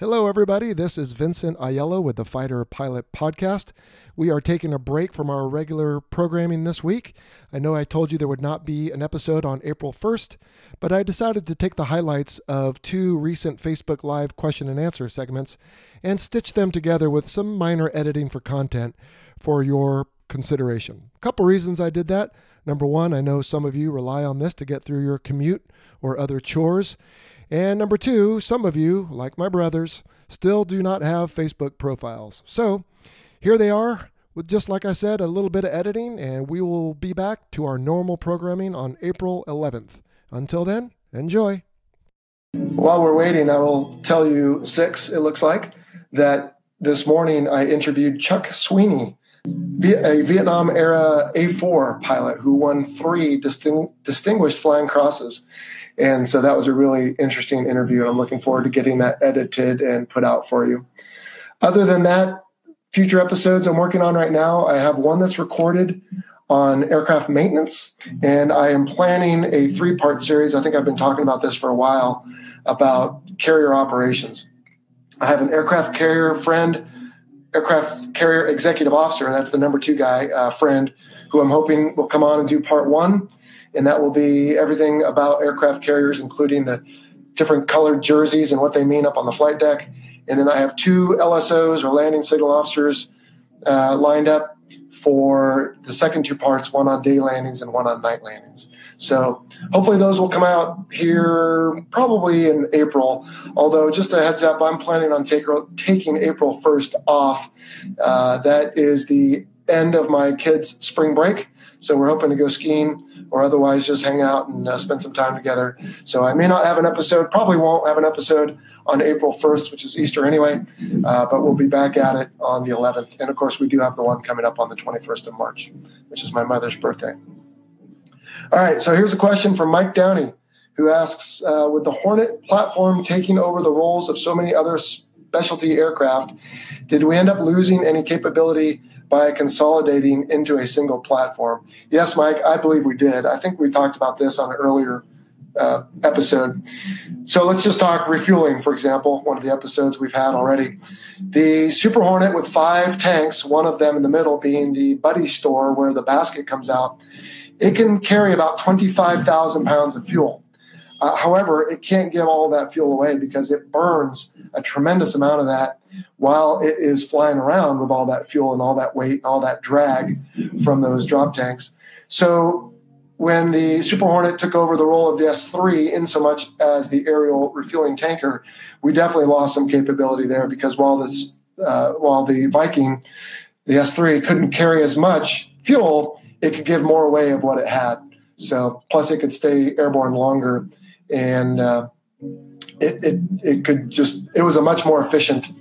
Hello, everybody. This is Vincent Aiello with the Fighter Pilot Podcast. We are taking a break from our regular programming this week. I know I told you there would not be an episode on April 1st, but I decided to take the highlights of two recent Facebook Live question and answer segments and stitch them together with some minor editing for content for your consideration. A couple reasons I did that. Number one, I know some of you rely on this to get through your commute or other chores. And number two, some of you, like my brothers, still do not have Facebook profiles. So here they are with just like I said, a little bit of editing, and we will be back to our normal programming on April 11th. Until then, enjoy. While we're waiting, I will tell you six, it looks like, that this morning I interviewed Chuck Sweeney, a Vietnam era A4 pilot who won three distinguished flying crosses. And so that was a really interesting interview, and I'm looking forward to getting that edited and put out for you. Other than that, future episodes I'm working on right now, I have one that's recorded on aircraft maintenance, and I am planning a three part series. I think I've been talking about this for a while about carrier operations. I have an aircraft carrier friend, aircraft carrier executive officer, that's the number two guy, uh, friend, who I'm hoping will come on and do part one and that will be everything about aircraft carriers, including the different colored jerseys and what they mean up on the flight deck. And then I have two LSOs or landing signal officers uh, lined up for the second two parts, one on day landings and one on night landings. So hopefully those will come out here probably in April. Although just a heads up, I'm planning on take, taking April 1st off. Uh, that is the end of my kids' spring break. So we're hoping to go skiing or otherwise just hang out and uh, spend some time together. So I may not have an episode, probably won't have an episode on April 1st, which is Easter anyway, uh, but we'll be back at it on the 11th. And of course, we do have the one coming up on the 21st of March, which is my mother's birthday. All right, so here's a question from Mike Downey, who asks uh, With the Hornet platform taking over the roles of so many other specialty aircraft, did we end up losing any capability by consolidating into a single platform? Yes, Mike, I believe we did. I think we talked about this on an earlier uh, episode. So let's just talk refueling, for example, one of the episodes we've had already. The Super Hornet with five tanks, one of them in the middle being the Buddy store where the basket comes out, it can carry about 25,000 pounds of fuel. Uh, however, it can't give all that fuel away because it burns a tremendous amount of that while it is flying around with all that fuel and all that weight and all that drag from those drop tanks. So when the Super Hornet took over the role of the S3 in so much as the aerial refueling tanker, we definitely lost some capability there because while this uh, while the Viking, the S3 couldn't carry as much fuel, it could give more away of what it had. So plus it could stay airborne longer and uh, it, it, it could just it was a much more efficient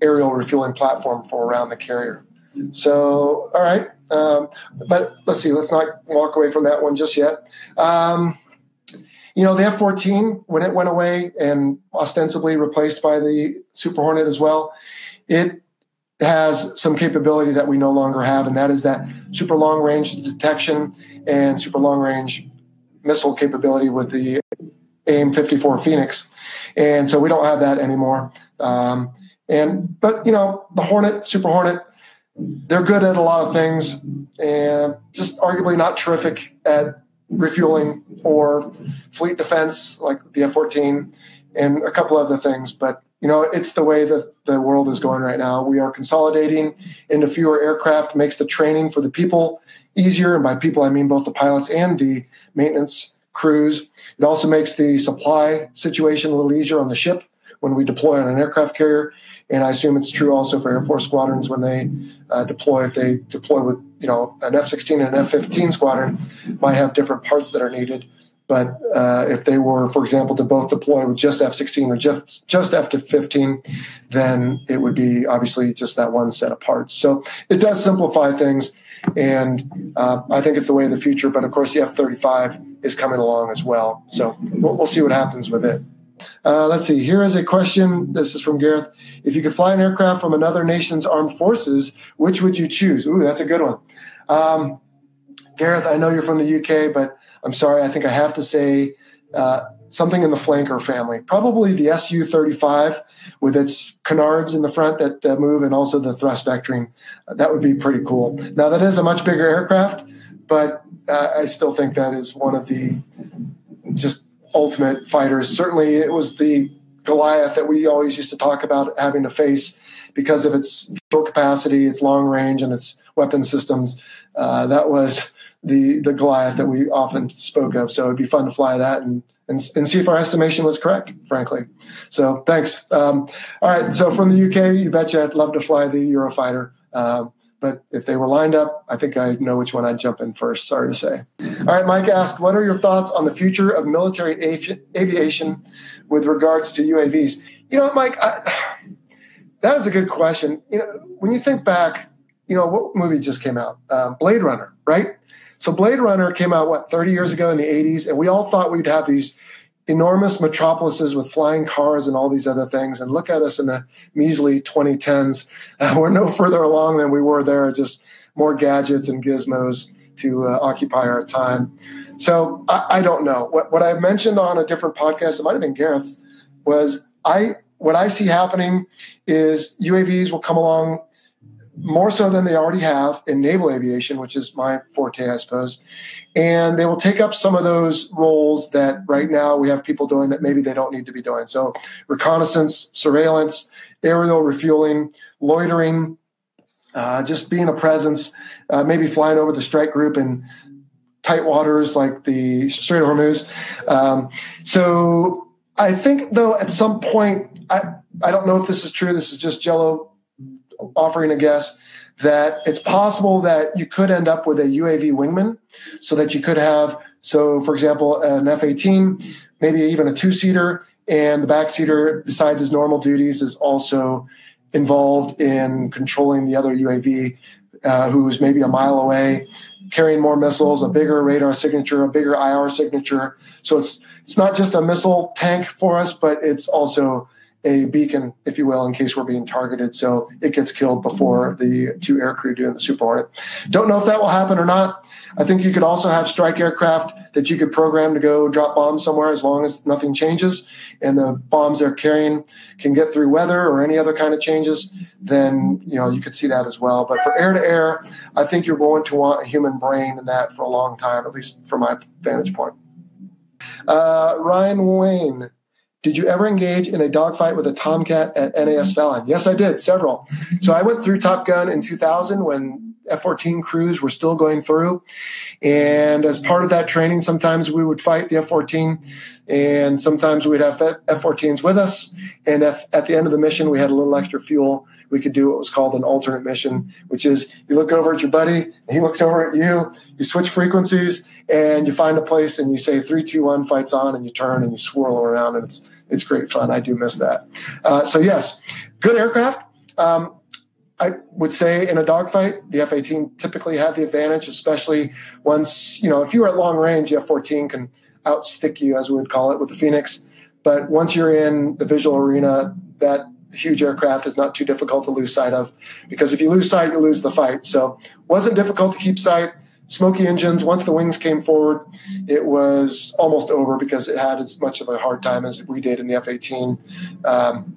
aerial refueling platform for around the carrier. So all right, um, but let's see, let's not walk away from that one just yet. Um, you know, the F 14, when it went away and ostensibly replaced by the Super Hornet as well, it has some capability that we no longer have, and that is that super long range detection and super long range missile capability with the AIM 54 Phoenix. And so we don't have that anymore. Um, and, but, you know, the Hornet, Super Hornet, they're good at a lot of things and just arguably not terrific at refueling or fleet defense like the F 14 and a couple other things. But, you know, it's the way that the world is going right now. We are consolidating into fewer aircraft, makes the training for the people easier. And by people, I mean both the pilots and the maintenance crews. It also makes the supply situation a little easier on the ship when we deploy on an aircraft carrier. And I assume it's true also for Air Force squadrons when they uh, deploy. If they deploy with, you know, an F-16 and an F-15 squadron, might have different parts that are needed. But uh, if they were, for example, to both deploy with just F-16 or just just F-15, then it would be obviously just that one set of parts. So it does simplify things, and uh, I think it's the way of the future. But of course, the F-35 is coming along as well. So we'll, we'll see what happens with it. Uh, let's see. Here is a question. This is from Gareth. If you could fly an aircraft from another nation's armed forces, which would you choose? Ooh, that's a good one. Um, Gareth, I know you're from the UK, but I'm sorry. I think I have to say uh, something in the flanker family, probably the Su 35 with its canards in the front that uh, move and also the thrust vectoring. That would be pretty cool. Now, that is a much bigger aircraft, but I still think that is one of the just ultimate fighters. Certainly, it was the Goliath that we always used to talk about having to face because of its fuel capacity, its long range, and its weapon systems. Uh, that was the the Goliath that we often spoke of. So it'd be fun to fly that and and, and see if our estimation was correct, frankly. So thanks. Um, all right. So from the UK, you betcha I'd love to fly the Eurofighter. Um, but if they were lined up, I think I know which one I'd jump in first. Sorry to say. All right, Mike asked, what are your thoughts on the future of military avi- aviation with regards to UAVs? You know, Mike, I, that is a good question. You know, when you think back, you know, what movie just came out? Um, Blade Runner, right? So Blade Runner came out what 30 years ago in the 80s, and we all thought we'd have these enormous metropolises with flying cars and all these other things. And look at us in the measly 2010s. Uh, we're no further along than we were there, just more gadgets and gizmos to uh, occupy our time. So I, I, don't know. What, what I mentioned on a different podcast, it might have been Gareth's, was I what I see happening is UAVs will come along more so than they already have in naval aviation, which is my forte, I suppose. And they will take up some of those roles that right now we have people doing that maybe they don't need to be doing. So, reconnaissance, surveillance, aerial refueling, loitering, uh, just being a presence, uh, maybe flying over the strike group in tight waters like the Strait of Hormuz. Um, so, I think, though, at some point, I, I don't know if this is true. This is just Jello offering a guess that it's possible that you could end up with a UAV wingman so that you could have, so for example, an F 18, maybe even a two seater, and the back seater, besides his normal duties, is also involved in controlling the other UAV uh, who's maybe a mile away, carrying more missiles, a bigger radar signature, a bigger IR signature. So it's it's not just a missile tank for us, but it's also a beacon, if you will, in case we're being targeted. So it gets killed before the two aircrew do in the Super Hornet. Don't know if that will happen or not. I think you could also have strike aircraft that you could program to go drop bombs somewhere as long as nothing changes and the bombs they're carrying can get through weather or any other kind of changes. Then, you know, you could see that as well. But for air to air, I think you're going to want a human brain in that for a long time, at least from my vantage point. Uh, Ryan Wayne did you ever engage in a dogfight with a Tomcat at NAS Fallon? Yes, I did, several. So I went through Top Gun in 2000 when F 14 crews were still going through. And as part of that training, sometimes we would fight the F 14, and sometimes we'd have F 14s with us. And if, at the end of the mission, we had a little extra fuel, we could do what was called an alternate mission, which is you look over at your buddy, he looks over at you, you switch frequencies, and you find a place and you say three, two, one, fights on, and you turn and you swirl around, and it's it's great fun. I do miss that. Uh, so yes, good aircraft. Um, I would say in a dogfight, the F-18 typically had the advantage, especially once you know if you were at long range, the F-14 can outstick you, as we would call it, with the Phoenix. But once you're in the visual arena, that huge aircraft is not too difficult to lose sight of because if you lose sight, you lose the fight. So wasn't difficult to keep sight smoky engines. Once the wings came forward, it was almost over because it had as much of a hard time as we did in the F 18. Um,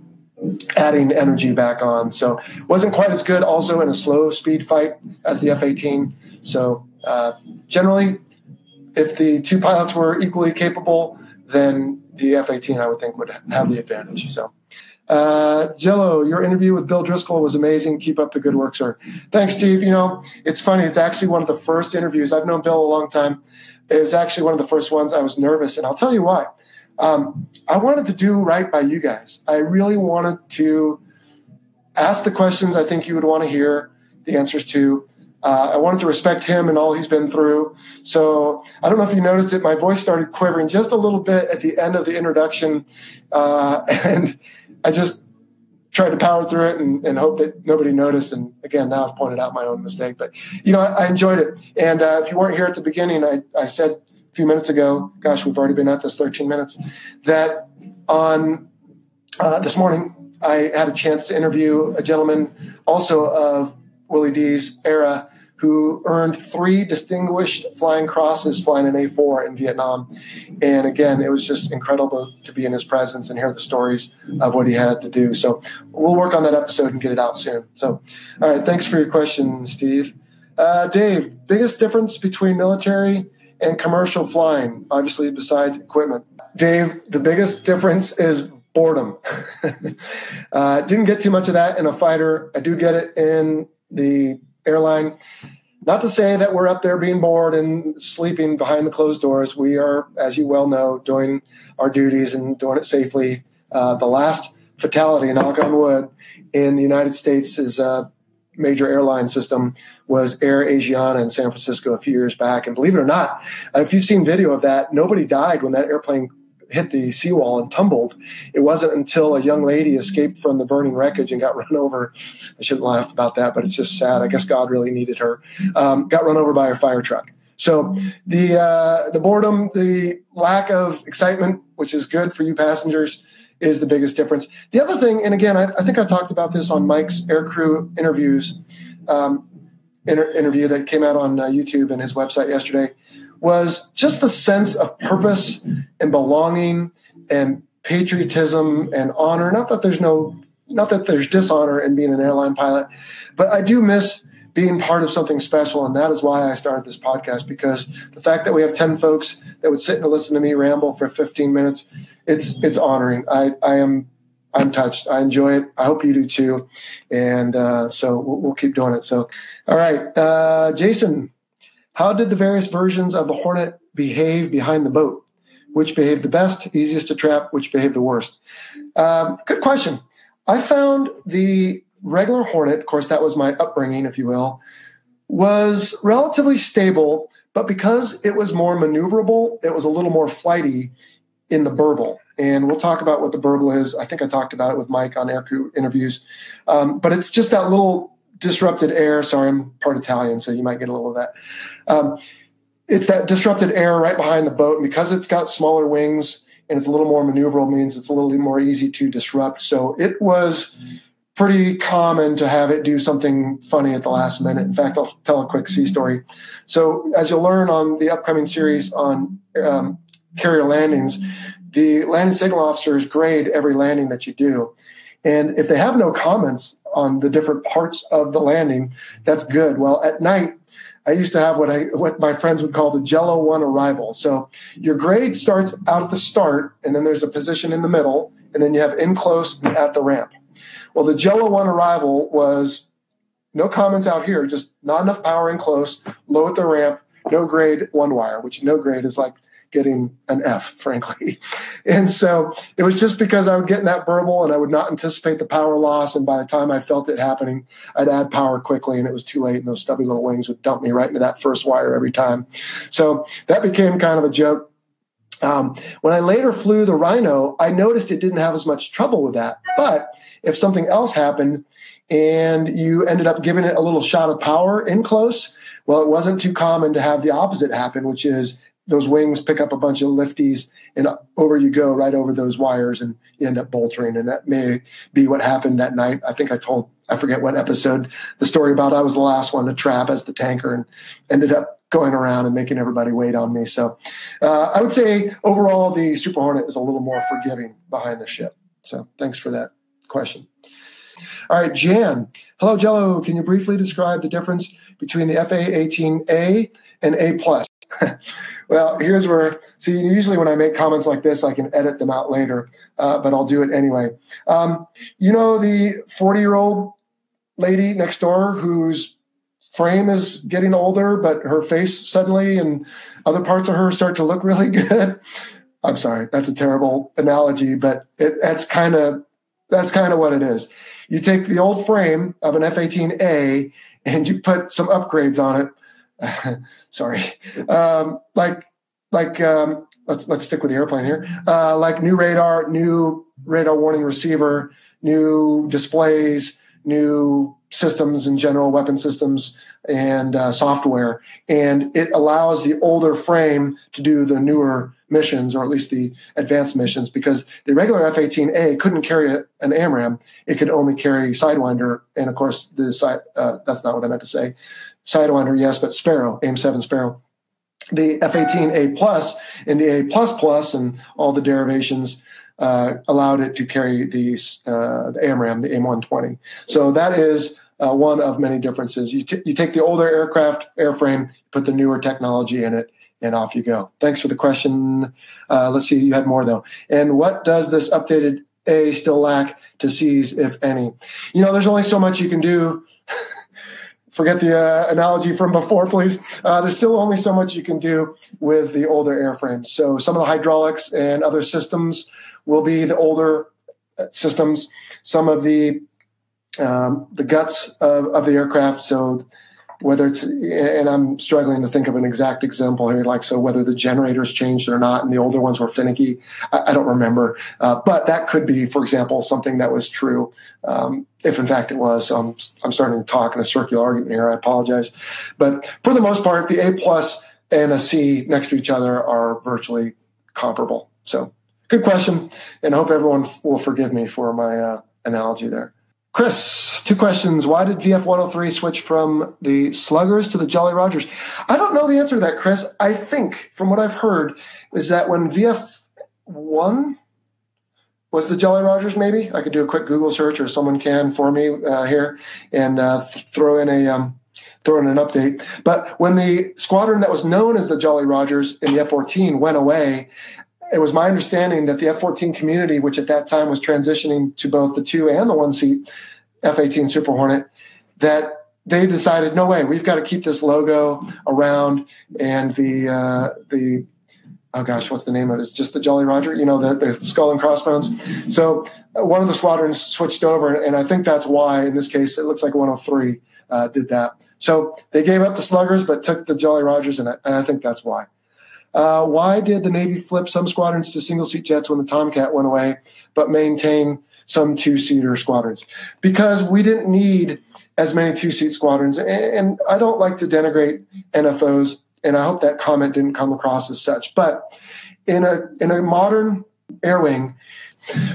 adding energy back on. So wasn't quite as good also in a slow speed fight as the F-18. So uh, generally, if the two pilots were equally capable, then the F-18 I would think would have the advantage. So uh, Jello, your interview with Bill Driscoll was amazing. Keep up the good work, sir. Thanks, Steve. You know, it's funny. It's actually one of the first interviews. I've known Bill a long time. It was actually one of the first ones I was nervous, and I'll tell you why. Um, I wanted to do right by you guys. I really wanted to ask the questions I think you would want to hear the answers to. Uh, I wanted to respect him and all he's been through. So I don't know if you noticed it. My voice started quivering just a little bit at the end of the introduction, uh, and I just tried to power through it and, and, hope that nobody noticed. And again, now I've pointed out my own mistake, but you know, I, I enjoyed it. And uh, if you weren't here at the beginning, I, I, said a few minutes ago, gosh, we've already been at this 13 minutes, that on uh, this morning, I had a chance to interview a gentleman also of Willie D's era who earned three distinguished flying crosses flying an A4 in Vietnam. And again, it was just incredible to be in his presence and hear the stories of what he had to do. So we'll work on that episode and get it out soon. So, all right, thanks for your question, Steve. Uh, Dave, biggest difference between military and commercial flying, obviously, besides equipment. Dave, the biggest difference is boredom. uh, didn't get too much of that in a fighter. I do get it in the airline. Not to say that we're up there being bored and sleeping behind the closed doors. We are, as you well know, doing our duties and doing it safely. Uh, the last fatality, knock on wood, in the United States is a major airline system was Air Asiana in San Francisco a few years back. And believe it or not, if you've seen video of that, nobody died when that airplane hit the seawall and tumbled. It wasn't until a young lady escaped from the burning wreckage and got run over. I shouldn't laugh about that, but it's just sad. I guess God really needed her. Um, got run over by a fire truck. So the uh, the boredom, the lack of excitement, which is good for you passengers, is the biggest difference. The other thing, and again, I, I think I talked about this on Mike's aircrew interviews um, inter- interview that came out on uh, YouTube and his website yesterday was just the sense of purpose and belonging and patriotism and honor. Not that there's no, not that there's dishonor in being an airline pilot, but I do miss being part of something special. And that is why I started this podcast because the fact that we have 10 folks that would sit and listen to me ramble for 15 minutes, it's, it's honoring. I, I am, I'm touched. I enjoy it. I hope you do too. And uh, so we'll, we'll, keep doing it. So, all right. Uh, Jason, how did the various versions of the Hornet behave behind the boat? Which behaved the best, easiest to trap? Which behaved the worst? Um, good question. I found the regular Hornet, of course, that was my upbringing, if you will, was relatively stable, but because it was more maneuverable, it was a little more flighty in the burble. And we'll talk about what the burble is. I think I talked about it with Mike on aircrew interviews. Um, but it's just that little disrupted air. Sorry, I'm part Italian, so you might get a little of that. Um, it's that disrupted air right behind the boat. And because it's got smaller wings and it's a little more maneuverable, means it's a little more easy to disrupt. So it was pretty common to have it do something funny at the last minute. In fact, I'll tell a quick sea story. So, as you'll learn on the upcoming series on um, carrier landings, the landing signal officers grade every landing that you do. And if they have no comments on the different parts of the landing, that's good. Well, at night, I used to have what I what my friends would call the Jello one arrival. So your grade starts out at the start, and then there's a position in the middle, and then you have in close at the ramp. Well, the Jello one arrival was no comments out here, just not enough power in close, low at the ramp, no grade one wire, which no grade is like getting an F, frankly. And so it was just because I would get in that burble and I would not anticipate the power loss. And by the time I felt it happening, I'd add power quickly and it was too late. And those stubby little wings would dump me right into that first wire every time. So that became kind of a joke. Um, when I later flew the Rhino, I noticed it didn't have as much trouble with that. But if something else happened and you ended up giving it a little shot of power in close, well, it wasn't too common to have the opposite happen, which is those wings pick up a bunch of lifties and over you go right over those wires and end up boltering. And that may be what happened that night. I think I told, I forget what episode the story about. I was the last one to trap as the tanker and ended up going around and making everybody wait on me. So uh, I would say overall, the Super Hornet is a little more forgiving behind the ship. So thanks for that question. All right, Jan. Hello, Jello. Can you briefly describe the difference between the FA 18A and A plus? well, here's where, see, usually when I make comments like this, I can edit them out later, uh, but I'll do it anyway. Um, you know, the 40 year old lady next door whose frame is getting older, but her face suddenly and other parts of her start to look really good. I'm sorry, that's a terrible analogy, but it, that's kind of that's kind of what it is. You take the old frame of an F-18A and you put some upgrades on it. sorry, um, like like um, let's let's stick with the airplane here. Uh, like new radar, new radar warning receiver, new displays, new systems in general, weapon systems and uh, software, and it allows the older frame to do the newer missions, or at least the advanced missions, because the regular F-18A couldn't carry an AMRAAM; it could only carry Sidewinder, and of course, the side, uh, that's not what I meant to say. Sidewinder, yes, but Sparrow, AIM-7 Sparrow. The F-18A Plus and the A Plus Plus and all the derivations uh, allowed it to carry the, uh, the AMRAAM, the AIM-120. So that is uh, one of many differences. You, t- you take the older aircraft airframe, put the newer technology in it, and off you go. Thanks for the question. Uh, let's see, you had more though. And what does this updated A still lack to C's, if any? You know, there's only so much you can do. Forget the uh, analogy from before, please. Uh, there's still only so much you can do with the older airframes. So some of the hydraulics and other systems will be the older uh, systems. Some of the um, the guts of, of, the aircraft. So whether it's and I'm struggling to think of an exact example here, like so whether the generators changed or not, and the older ones were finicky. I, I don't remember, uh, but that could be, for example, something that was true. Um, if in fact it was, so I'm I'm starting to talk in a circular argument here. I apologize, but for the most part, the A plus and a C next to each other are virtually comparable. So good question, and I hope everyone will forgive me for my uh, analogy there. Chris, two questions. Why did VF 103 switch from the Sluggers to the Jolly Rogers? I don't know the answer to that, Chris. I think, from what I've heard, is that when VF 1 was the Jolly Rogers, maybe? I could do a quick Google search or someone can for me uh, here and uh, th- throw in a. Um, throw in an update. But when the squadron that was known as the Jolly Rogers in the F 14 went away, it was my understanding that the F 14 community, which at that time was transitioning to both the two and the one seat F 18 Super Hornet, that they decided, no way, we've got to keep this logo around and the, uh, the, oh gosh, what's the name of it? It's just the Jolly Roger, you know, the, the skull and crossbones. So uh, one of the squadrons switched over, and I think that's why, in this case, it looks like 103 uh, did that. So they gave up the sluggers, but took the Jolly Rogers, and I, and I think that's why. Uh, why did the Navy flip some squadrons to single seat jets when the Tomcat went away, but maintain some two seater squadrons? Because we didn't need as many two seat squadrons. And, and I don't like to denigrate NFOs, and I hope that comment didn't come across as such. But in a in a modern air wing,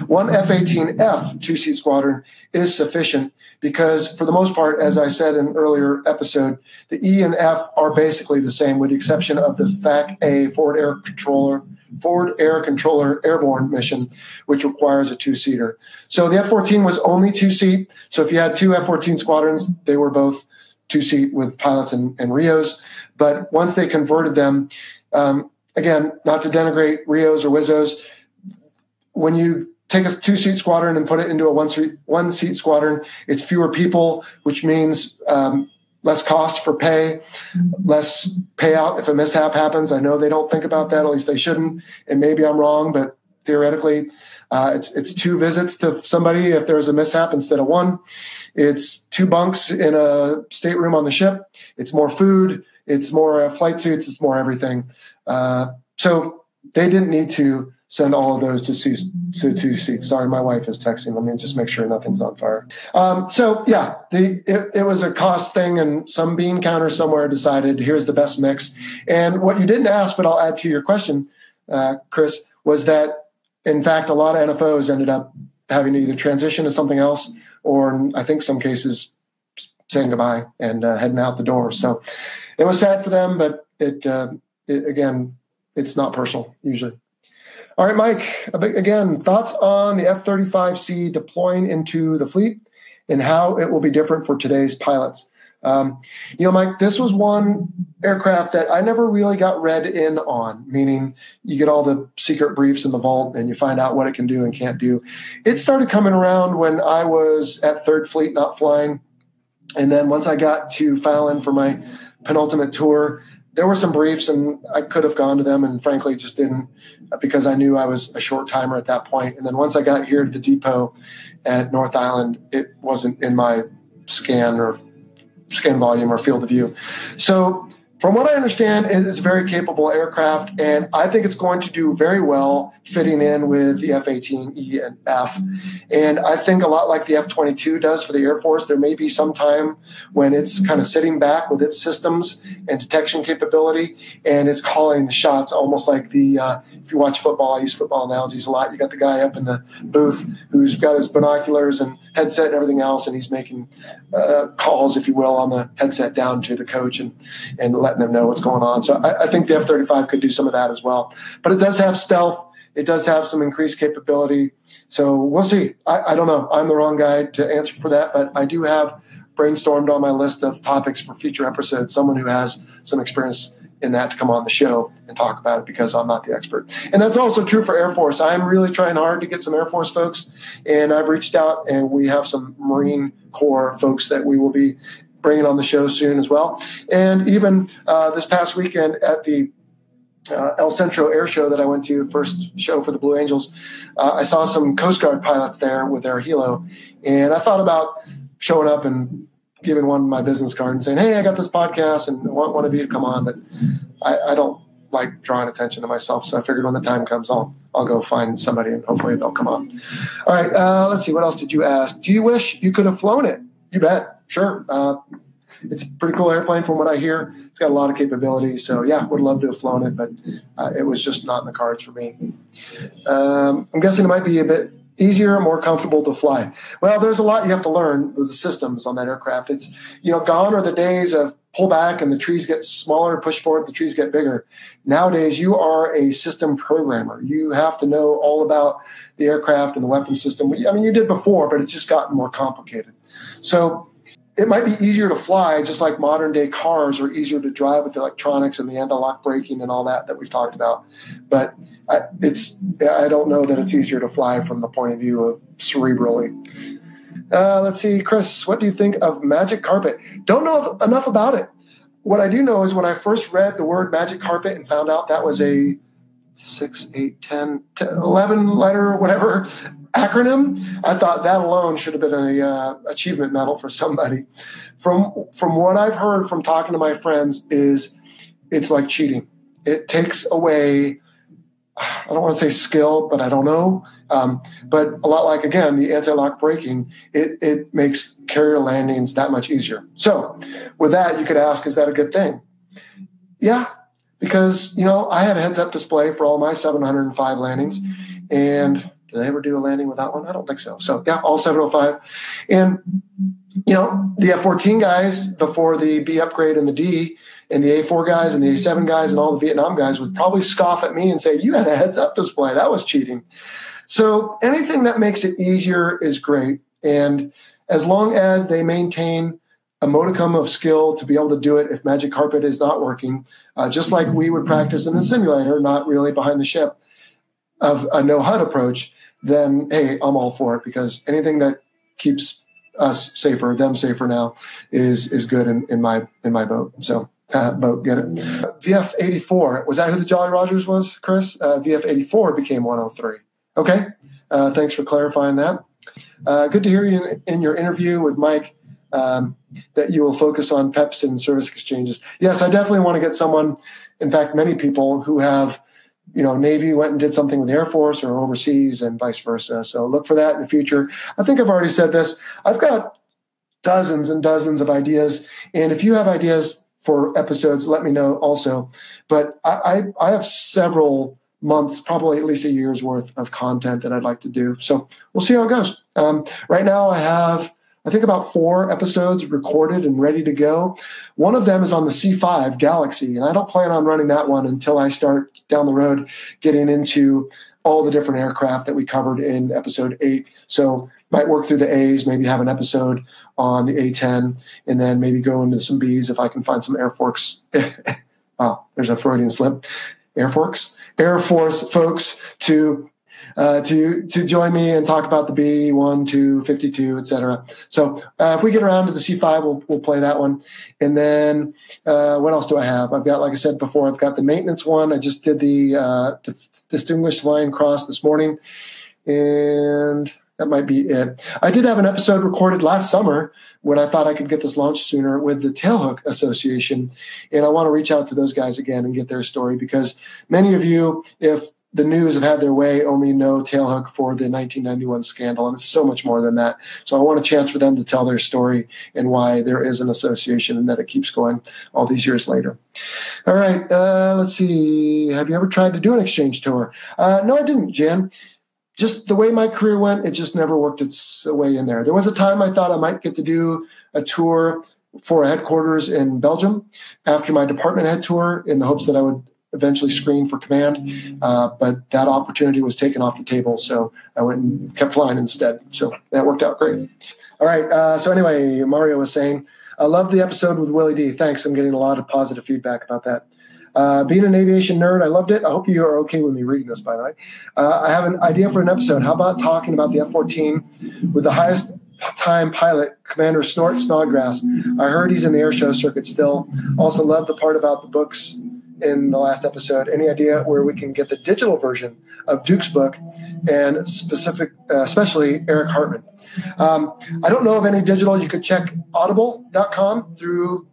one F 18F two seat squadron is sufficient because, for the most part, as I said in an earlier episode, the E and F are basically the same with the exception of the FAC A forward air controller. Forward Air Controller Airborne mission, which requires a two seater. So the F 14 was only two seat. So if you had two F 14 squadrons, they were both two seat with pilots and, and RIOs. But once they converted them, um, again, not to denigrate RIOs or Wizzos, when you take a two seat squadron and put it into a one seat one seat squadron, it's fewer people, which means um, less cost for pay, less payout if a mishap happens. I know they don't think about that, at least they shouldn't. And maybe I'm wrong, but theoretically, uh, it's it's two visits to somebody if there's a mishap instead of one. It's two bunks in a stateroom on the ship. It's more food. It's more flight suits. It's more everything. Uh, so they didn't need to send all of those to, to two. Sorry, my wife is texting. Let me just make sure nothing's on fire. Um, so yeah, the it, it, was a cost thing, and some bean counter somewhere decided here's the best mix. And what you didn't ask, but I'll add to your question, uh, Chris, was that in fact a lot of NFOs ended up having to either transition to something else, or I think some cases saying goodbye and uh, heading out the door. So it was sad for them, but it, uh, it again, it's not personal usually. All right, Mike, again, thoughts on the F 35C deploying into the fleet and how it will be different for today's pilots. Um, you know, Mike, this was one aircraft that I never really got read in on, meaning you get all the secret briefs in the vault and you find out what it can do and can't do. It started coming around when I was at Third Fleet, not flying. And then once I got to Fallon for my penultimate tour, there were some briefs and I could have gone to them and frankly just didn't uh, because I knew I was a short timer at that point. And then once I got here to the depot at North Island, it wasn't in my scan or scan volume or field of view. So from what I understand, it's a very capable aircraft, and I think it's going to do very well fitting in with the F 18E and F. And I think a lot like the F 22 does for the Air Force, there may be some time when it's kind of sitting back with its systems and detection capability, and it's calling the shots almost like the, uh, if you watch football, I use football analogies a lot. You got the guy up in the booth who's got his binoculars and headset and everything else, and he's making uh, calls, if you will, on the headset down to the coach and, and letting them know what's going on. So I, I think the F 35 could do some of that as well. But it does have stealth. It does have some increased capability. So we'll see. I, I don't know. I'm the wrong guy to answer for that, but I do have brainstormed on my list of topics for future episodes someone who has some experience in that to come on the show and talk about it because I'm not the expert. And that's also true for Air Force. I'm really trying hard to get some Air Force folks, and I've reached out, and we have some Marine Corps folks that we will be bringing on the show soon as well. And even uh, this past weekend at the uh, El Centro Air Show that I went to, first show for the Blue Angels, uh, I saw some Coast Guard pilots there with their helo, and I thought about showing up and giving one my business card and saying, "Hey, I got this podcast and I want one of you to come on." But I, I don't like drawing attention to myself, so I figured when the time comes, I'll I'll go find somebody and hopefully they'll come on. All right, uh, let's see. What else did you ask? Do you wish you could have flown it? You bet. Sure. Uh, it's a pretty cool airplane from what I hear. It's got a lot of capability. So yeah, would love to have flown it, but uh, it was just not in the cards for me. Um, I'm guessing it might be a bit easier, more comfortable to fly. Well, there's a lot you have to learn with the systems on that aircraft. It's, you know, gone are the days of pull back and the trees get smaller, push forward, the trees get bigger. Nowadays, you are a system programmer. You have to know all about the aircraft and the weapon system. I mean, you did before, but it's just gotten more complicated. So it might be easier to fly, just like modern day cars are easier to drive with the electronics and the anti-lock braking and all that that we've talked about. But I, it's I don't know that it's easier to fly from the point of view of cerebrally. Uh, let's see, Chris, what do you think of Magic Carpet? Don't know enough about it. What I do know is when I first read the word Magic Carpet and found out that was a six, eight, 10, 10 11 letter, whatever acronym. I thought that alone should have been an uh, achievement medal for somebody. From from what I've heard from talking to my friends, is it's like cheating. It takes away. I don't want to say skill, but I don't know. Um, but a lot like again the anti-lock braking, it it makes carrier landings that much easier. So, with that, you could ask, is that a good thing? Yeah, because you know I had a heads-up display for all my 705 landings, and did I ever do a landing without one? I don't think so. So yeah, all 705. And you know, the F-14 guys before the B upgrade and the D and the A4 guys and the A7 guys and all the Vietnam guys would probably scoff at me and say, you had a heads up display. That was cheating. So anything that makes it easier is great. And as long as they maintain a modicum of skill to be able to do it if Magic Carpet is not working, uh, just like we would practice in the simulator, not really behind the ship, of a no HUD approach, then hey, I'm all for it because anything that keeps us safer, them safer now, is is good in, in my in my boat. So uh, boat, get it? VF eighty four was that who the Jolly Rogers was, Chris? Uh, VF eighty four became one hundred three. Okay, uh, thanks for clarifying that. Uh, good to hear you in, in your interview with Mike. Um, that you will focus on PEPs and service exchanges. Yes, I definitely want to get someone. In fact, many people who have you know, Navy went and did something with the Air Force or overseas and vice versa. So look for that in the future. I think I've already said this. I've got dozens and dozens of ideas. And if you have ideas for episodes, let me know also. But I, I, I have several months, probably at least a year's worth of content that I'd like to do. So we'll see how it goes. Um, right now, I have I think about four episodes recorded and ready to go. One of them is on the C5 Galaxy, and I don't plan on running that one until I start down the road getting into all the different aircraft that we covered in episode eight. So might work through the A's, maybe have an episode on the A10, and then maybe go into some B's if I can find some Air Force. oh, ah, there's a Freudian slip. Air Force, Air Force folks to uh, to to join me and talk about the B one, two, 52, etc. So uh, if we get around to the C5, we'll we'll play that one. And then uh, what else do I have? I've got, like I said before, I've got the maintenance one. I just did the uh, Distinguished Flying Cross this morning, and that might be it. I did have an episode recorded last summer when I thought I could get this launched sooner with the Tailhook Association. And I want to reach out to those guys again and get their story because many of you, if the news have had their way, only know Tailhook for the 1991 scandal. And it's so much more than that. So I want a chance for them to tell their story and why there is an association and that it keeps going all these years later. All right. Uh, let's see. Have you ever tried to do an exchange tour? Uh, no, I didn't, Jan just the way my career went, it just never worked its way in there. There was a time I thought I might get to do a tour for a headquarters in Belgium after my department head tour in the hopes that I would eventually screen for command. Uh, but that opportunity was taken off the table. So I went and kept flying instead. So that worked out great. All right. Uh, so anyway, Mario was saying, I love the episode with Willie D. Thanks. I'm getting a lot of positive feedback about that. Uh, being an aviation nerd, I loved it. I hope you are okay with me reading this, by the way. Uh, I have an idea for an episode. How about talking about the F 14 with the highest time pilot, Commander Snort Snodgrass? I heard he's in the air show circuit still. Also, love the part about the books in the last episode. Any idea where we can get the digital version of Duke's book and specific, uh, especially Erich Hartmann? Um, I don't know of any digital. You could check audible.com through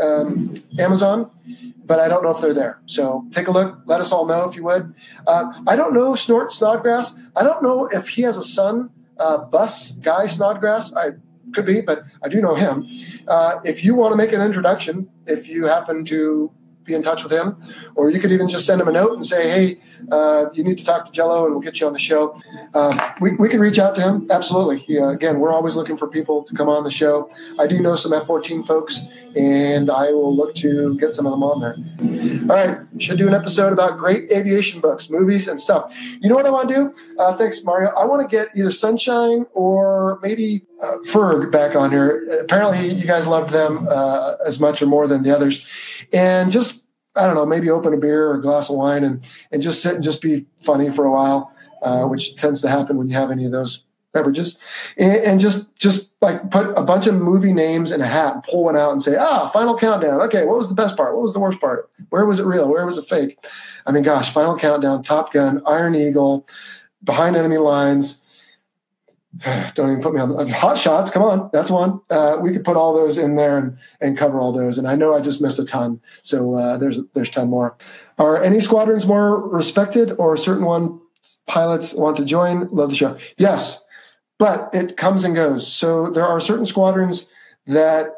um, Amazon but I don't know if they're there. So take a look. Let us all know if you would. Uh, I don't know Snort Snodgrass. I don't know if he has a son, uh, Bus Guy Snodgrass. I could be, but I do know him. Uh, if you want to make an introduction, if you happen to be in touch with him, or you could even just send him a note and say, "Hey, uh, you need to talk to Jello, and we'll get you on the show." Uh, we we can reach out to him. Absolutely. Yeah, again, we're always looking for people to come on the show. I do know some F14 folks, and I will look to get some of them on there. All right, should do an episode about great aviation books, movies, and stuff. You know what I want to do? Uh, thanks, Mario. I want to get either Sunshine or maybe uh, Ferg back on here. Apparently, you guys loved them uh, as much or more than the others, and just I don't know, maybe open a beer or a glass of wine and and just sit and just be funny for a while, uh, which tends to happen when you have any of those beverages, and, and, just just like put a bunch of movie names in a hat and pull one out and say, ah, Final Countdown. Okay, what was the best part? What was the worst part? Where was it real? Where was it fake? I mean, gosh, Final Countdown, Top Gun, Iron Eagle, Behind Enemy Lines. don't even put me on the hot shots. Come on, that's one. Uh, we could put all those in there and, and cover all those. And I know I just missed a ton, so uh, there's there's ten more. Are any squadrons more respected, or certain one pilots want to join? Love the show. Yes, but it comes and goes. So there are certain squadrons that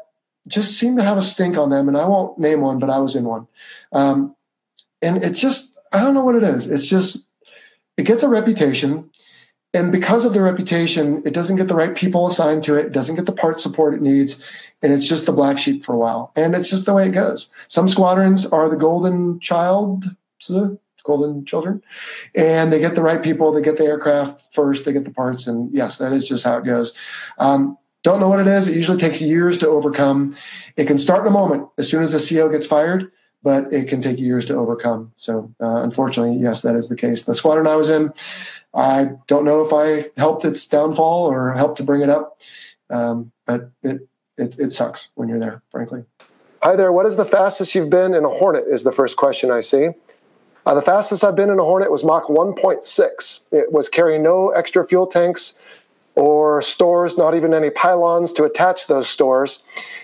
just seem to have a stink on them, and I won't name one, but I was in one. Um, and it's just I don't know what it is. It's just it gets a reputation and because of the reputation, it doesn't get the right people assigned to it, it doesn't get the part support it needs, and it's just the black sheep for a while. And it's just the way it goes. Some squadrons are the golden child, golden children, and they get the right people, they get the aircraft first, they get the parts, and yes, that is just how it goes. Um, don't know what it is. It usually takes years to overcome. It can start in a moment. As soon as a CO gets fired, but it can take years to overcome. So, uh, unfortunately, yes, that is the case. The squadron I was in, I don't know if I helped its downfall or helped to bring it up, um, but it, it, it sucks when you're there, frankly. Hi there. What is the fastest you've been in a Hornet? Is the first question I see. Uh, the fastest I've been in a Hornet was Mach 1.6. It was carrying no extra fuel tanks or stores, not even any pylons to attach those stores.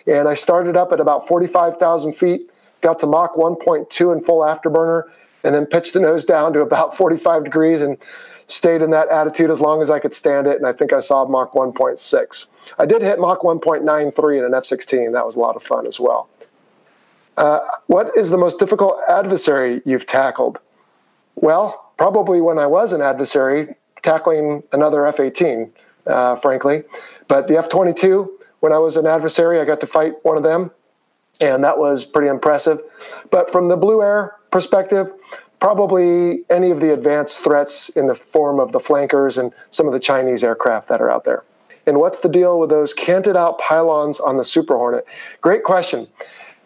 And I started up at about 45,000 feet, got to Mach 1.2 in full afterburner, and then pitched the nose down to about 45 degrees and stayed in that attitude as long as I could stand it, and I think I saw Mach 1.6. I did hit Mach 1.93 in an F 16. That was a lot of fun as well. Uh, what is the most difficult adversary you've tackled? Well, probably when I was an adversary, tackling another F 18, uh, frankly. But the F 22, when I was an adversary, I got to fight one of them, and that was pretty impressive. But from the Blue Air perspective, probably any of the advanced threats in the form of the flankers and some of the Chinese aircraft that are out there. And what's the deal with those canted out pylons on the Super Hornet? Great question.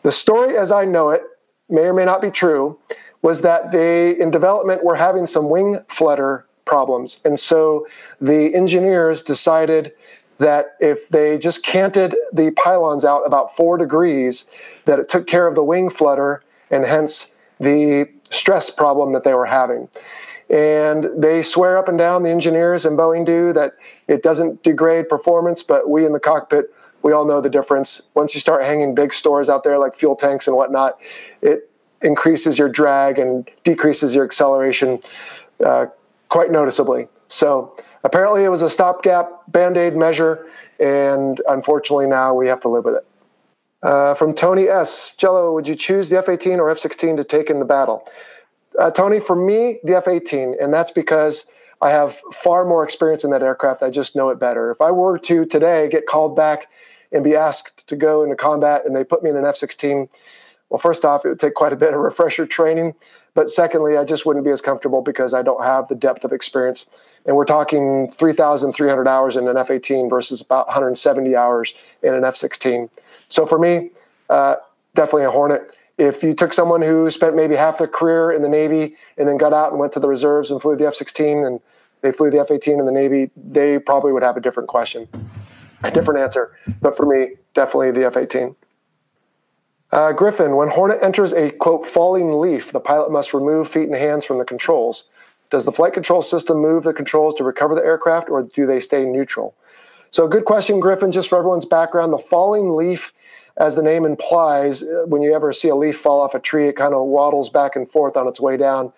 The story, as I know it, may or may not be true, was that they, in development, were having some wing flutter problems. And so the engineers decided that if they just canted the pylons out about four degrees, that it took care of the wing flutter and hence the stress problem that they were having. And they swear up and down, the engineers and Boeing do, that it doesn't degrade performance, but we in the cockpit, we all know the difference. Once you start hanging big stores out there like fuel tanks and whatnot, it increases your drag and decreases your acceleration uh, quite noticeably. So apparently it was a stopgap band aid measure, and unfortunately now we have to live with it. Uh, from Tony S. Jello, would you choose the F 18 or F 16 to take in the battle? Uh, Tony, for me, the F 18, and that's because I have far more experience in that aircraft. I just know it better. If I were to today get called back and be asked to go into combat and they put me in an F 16, well, first off, it would take quite a bit of refresher training. But secondly, I just wouldn't be as comfortable because I don't have the depth of experience. And we're talking 3,300 hours in an F 18 versus about 170 hours in an F 16. So for me, uh, definitely a Hornet. If you took someone who spent maybe half their career in the Navy and then got out and went to the reserves and flew the F 16 and they flew the F 18 in the Navy, they probably would have a different question, a different answer. But for me, definitely the F 18. Uh, Griffin, when Hornet enters a quote falling leaf, the pilot must remove feet and hands from the controls. Does the flight control system move the controls to recover the aircraft or do they stay neutral? So, good question, Griffin. Just for everyone's background, the falling leaf, as the name implies, uh, when you ever see a leaf fall off a tree, it kind of waddles back and forth on its way down.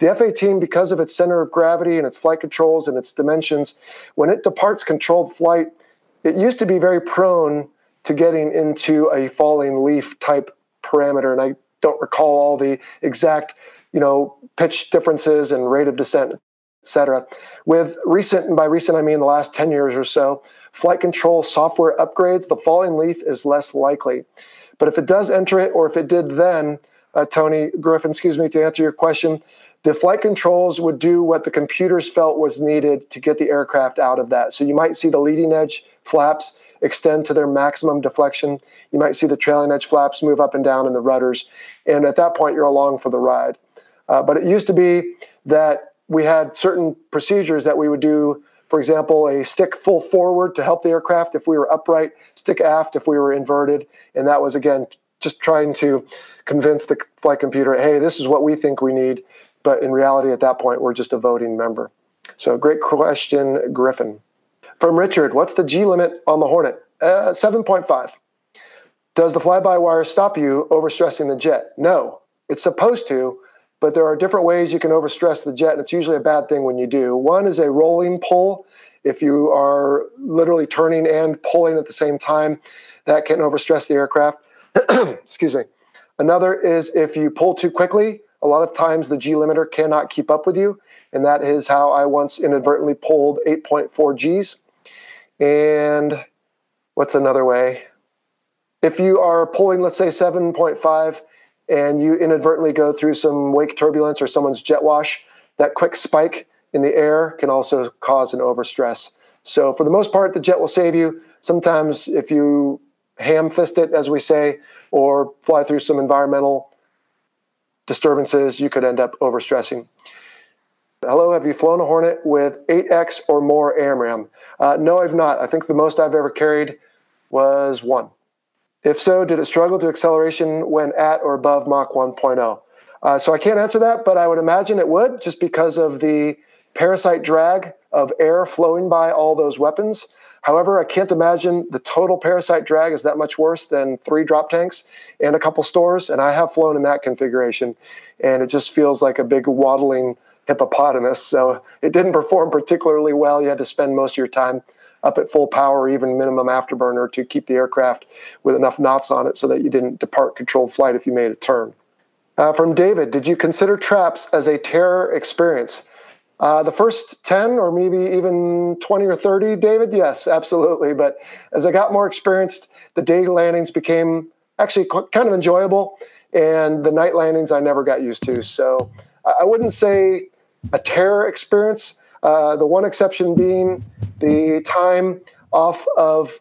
The F 18, because of its center of gravity and its flight controls and its dimensions, when it departs controlled flight, it used to be very prone to getting into a falling leaf type parameter. And I don't recall all the exact, you know, pitch differences and rate of descent, etc. With recent, and by recent I mean the last 10 years or so, flight control software upgrades, the falling leaf is less likely. But if it does enter it, or if it did then, uh, Tony Griffin, excuse me, to answer your question, the flight controls would do what the computers felt was needed to get the aircraft out of that. So you might see the leading edge flaps extend to their maximum deflection. You might see the trailing edge flaps move up and down in the rudders. And at that point, you're along for the ride. Uh, but it used to be that we had certain procedures that we would do. For example, a stick full forward to help the aircraft if we were upright, stick aft if we were inverted. And that was, again, just trying to convince the flight computer, hey, this is what we think we need. But in reality, at that point, we're just a voting member. So, great question, Griffin. From Richard, what's the G limit on the Hornet? Uh, 7.5. Does the fly by wire stop you overstressing the jet? No. It's supposed to, but there are different ways you can overstress the jet, and it's usually a bad thing when you do. One is a rolling pull. If you are literally turning and pulling at the same time, that can overstress the aircraft. Excuse me. Another is if you pull too quickly, a lot of times the G limiter cannot keep up with you, and that is how I once inadvertently pulled 8.4 Gs. And what's another way? If you are pulling, let's say 7.5, and you inadvertently go through some wake turbulence or someone's jet wash, that quick spike in the air can also cause an overstress. So, for the most part, the jet will save you. Sometimes, if you ham fist it, as we say, or fly through some environmental disturbances, you could end up overstressing. Hello, have you flown a Hornet with 8X or more AMRAAM? Uh, no, I've not. I think the most I've ever carried was one. If so, did it struggle to acceleration when at or above Mach 1.0? Uh, so I can't answer that, but I would imagine it would just because of the parasite drag of air flowing by all those weapons. However, I can't imagine the total parasite drag is that much worse than three drop tanks and a couple stores. And I have flown in that configuration, and it just feels like a big waddling hippopotamus. So it didn't perform particularly well. You had to spend most of your time up at full power, even minimum afterburner, to keep the aircraft with enough knots on it so that you didn't depart controlled flight if you made a turn. Uh, from David, did you consider traps as a terror experience? Uh, the first 10 or maybe even 20 or 30, David, yes, absolutely. But as I got more experienced, the day landings became actually kind of enjoyable. And the night landings I never got used to. So I wouldn't say a terror experience. Uh, the one exception being the time off of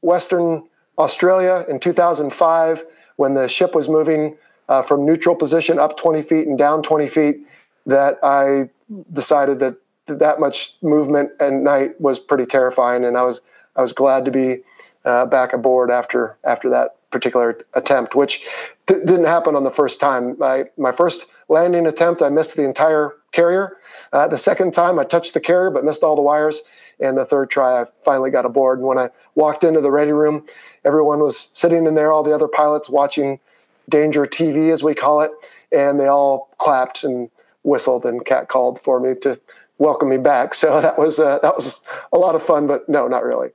Western Australia in 2005 when the ship was moving uh, from neutral position up 20 feet and down 20 feet that I decided that that much movement at night was pretty terrifying and I was I was glad to be uh, back aboard after after that particular attempt, which didn't happen on the first time. My, my first landing attempt, I missed the entire carrier. Uh, the second time, I touched the carrier but missed all the wires. And the third try, I finally got aboard. And when I walked into the ready room, everyone was sitting in there, all the other pilots watching Danger TV, as we call it, and they all clapped and whistled and cat called for me to welcome me back. So that was uh, that was a lot of fun, but no, not really.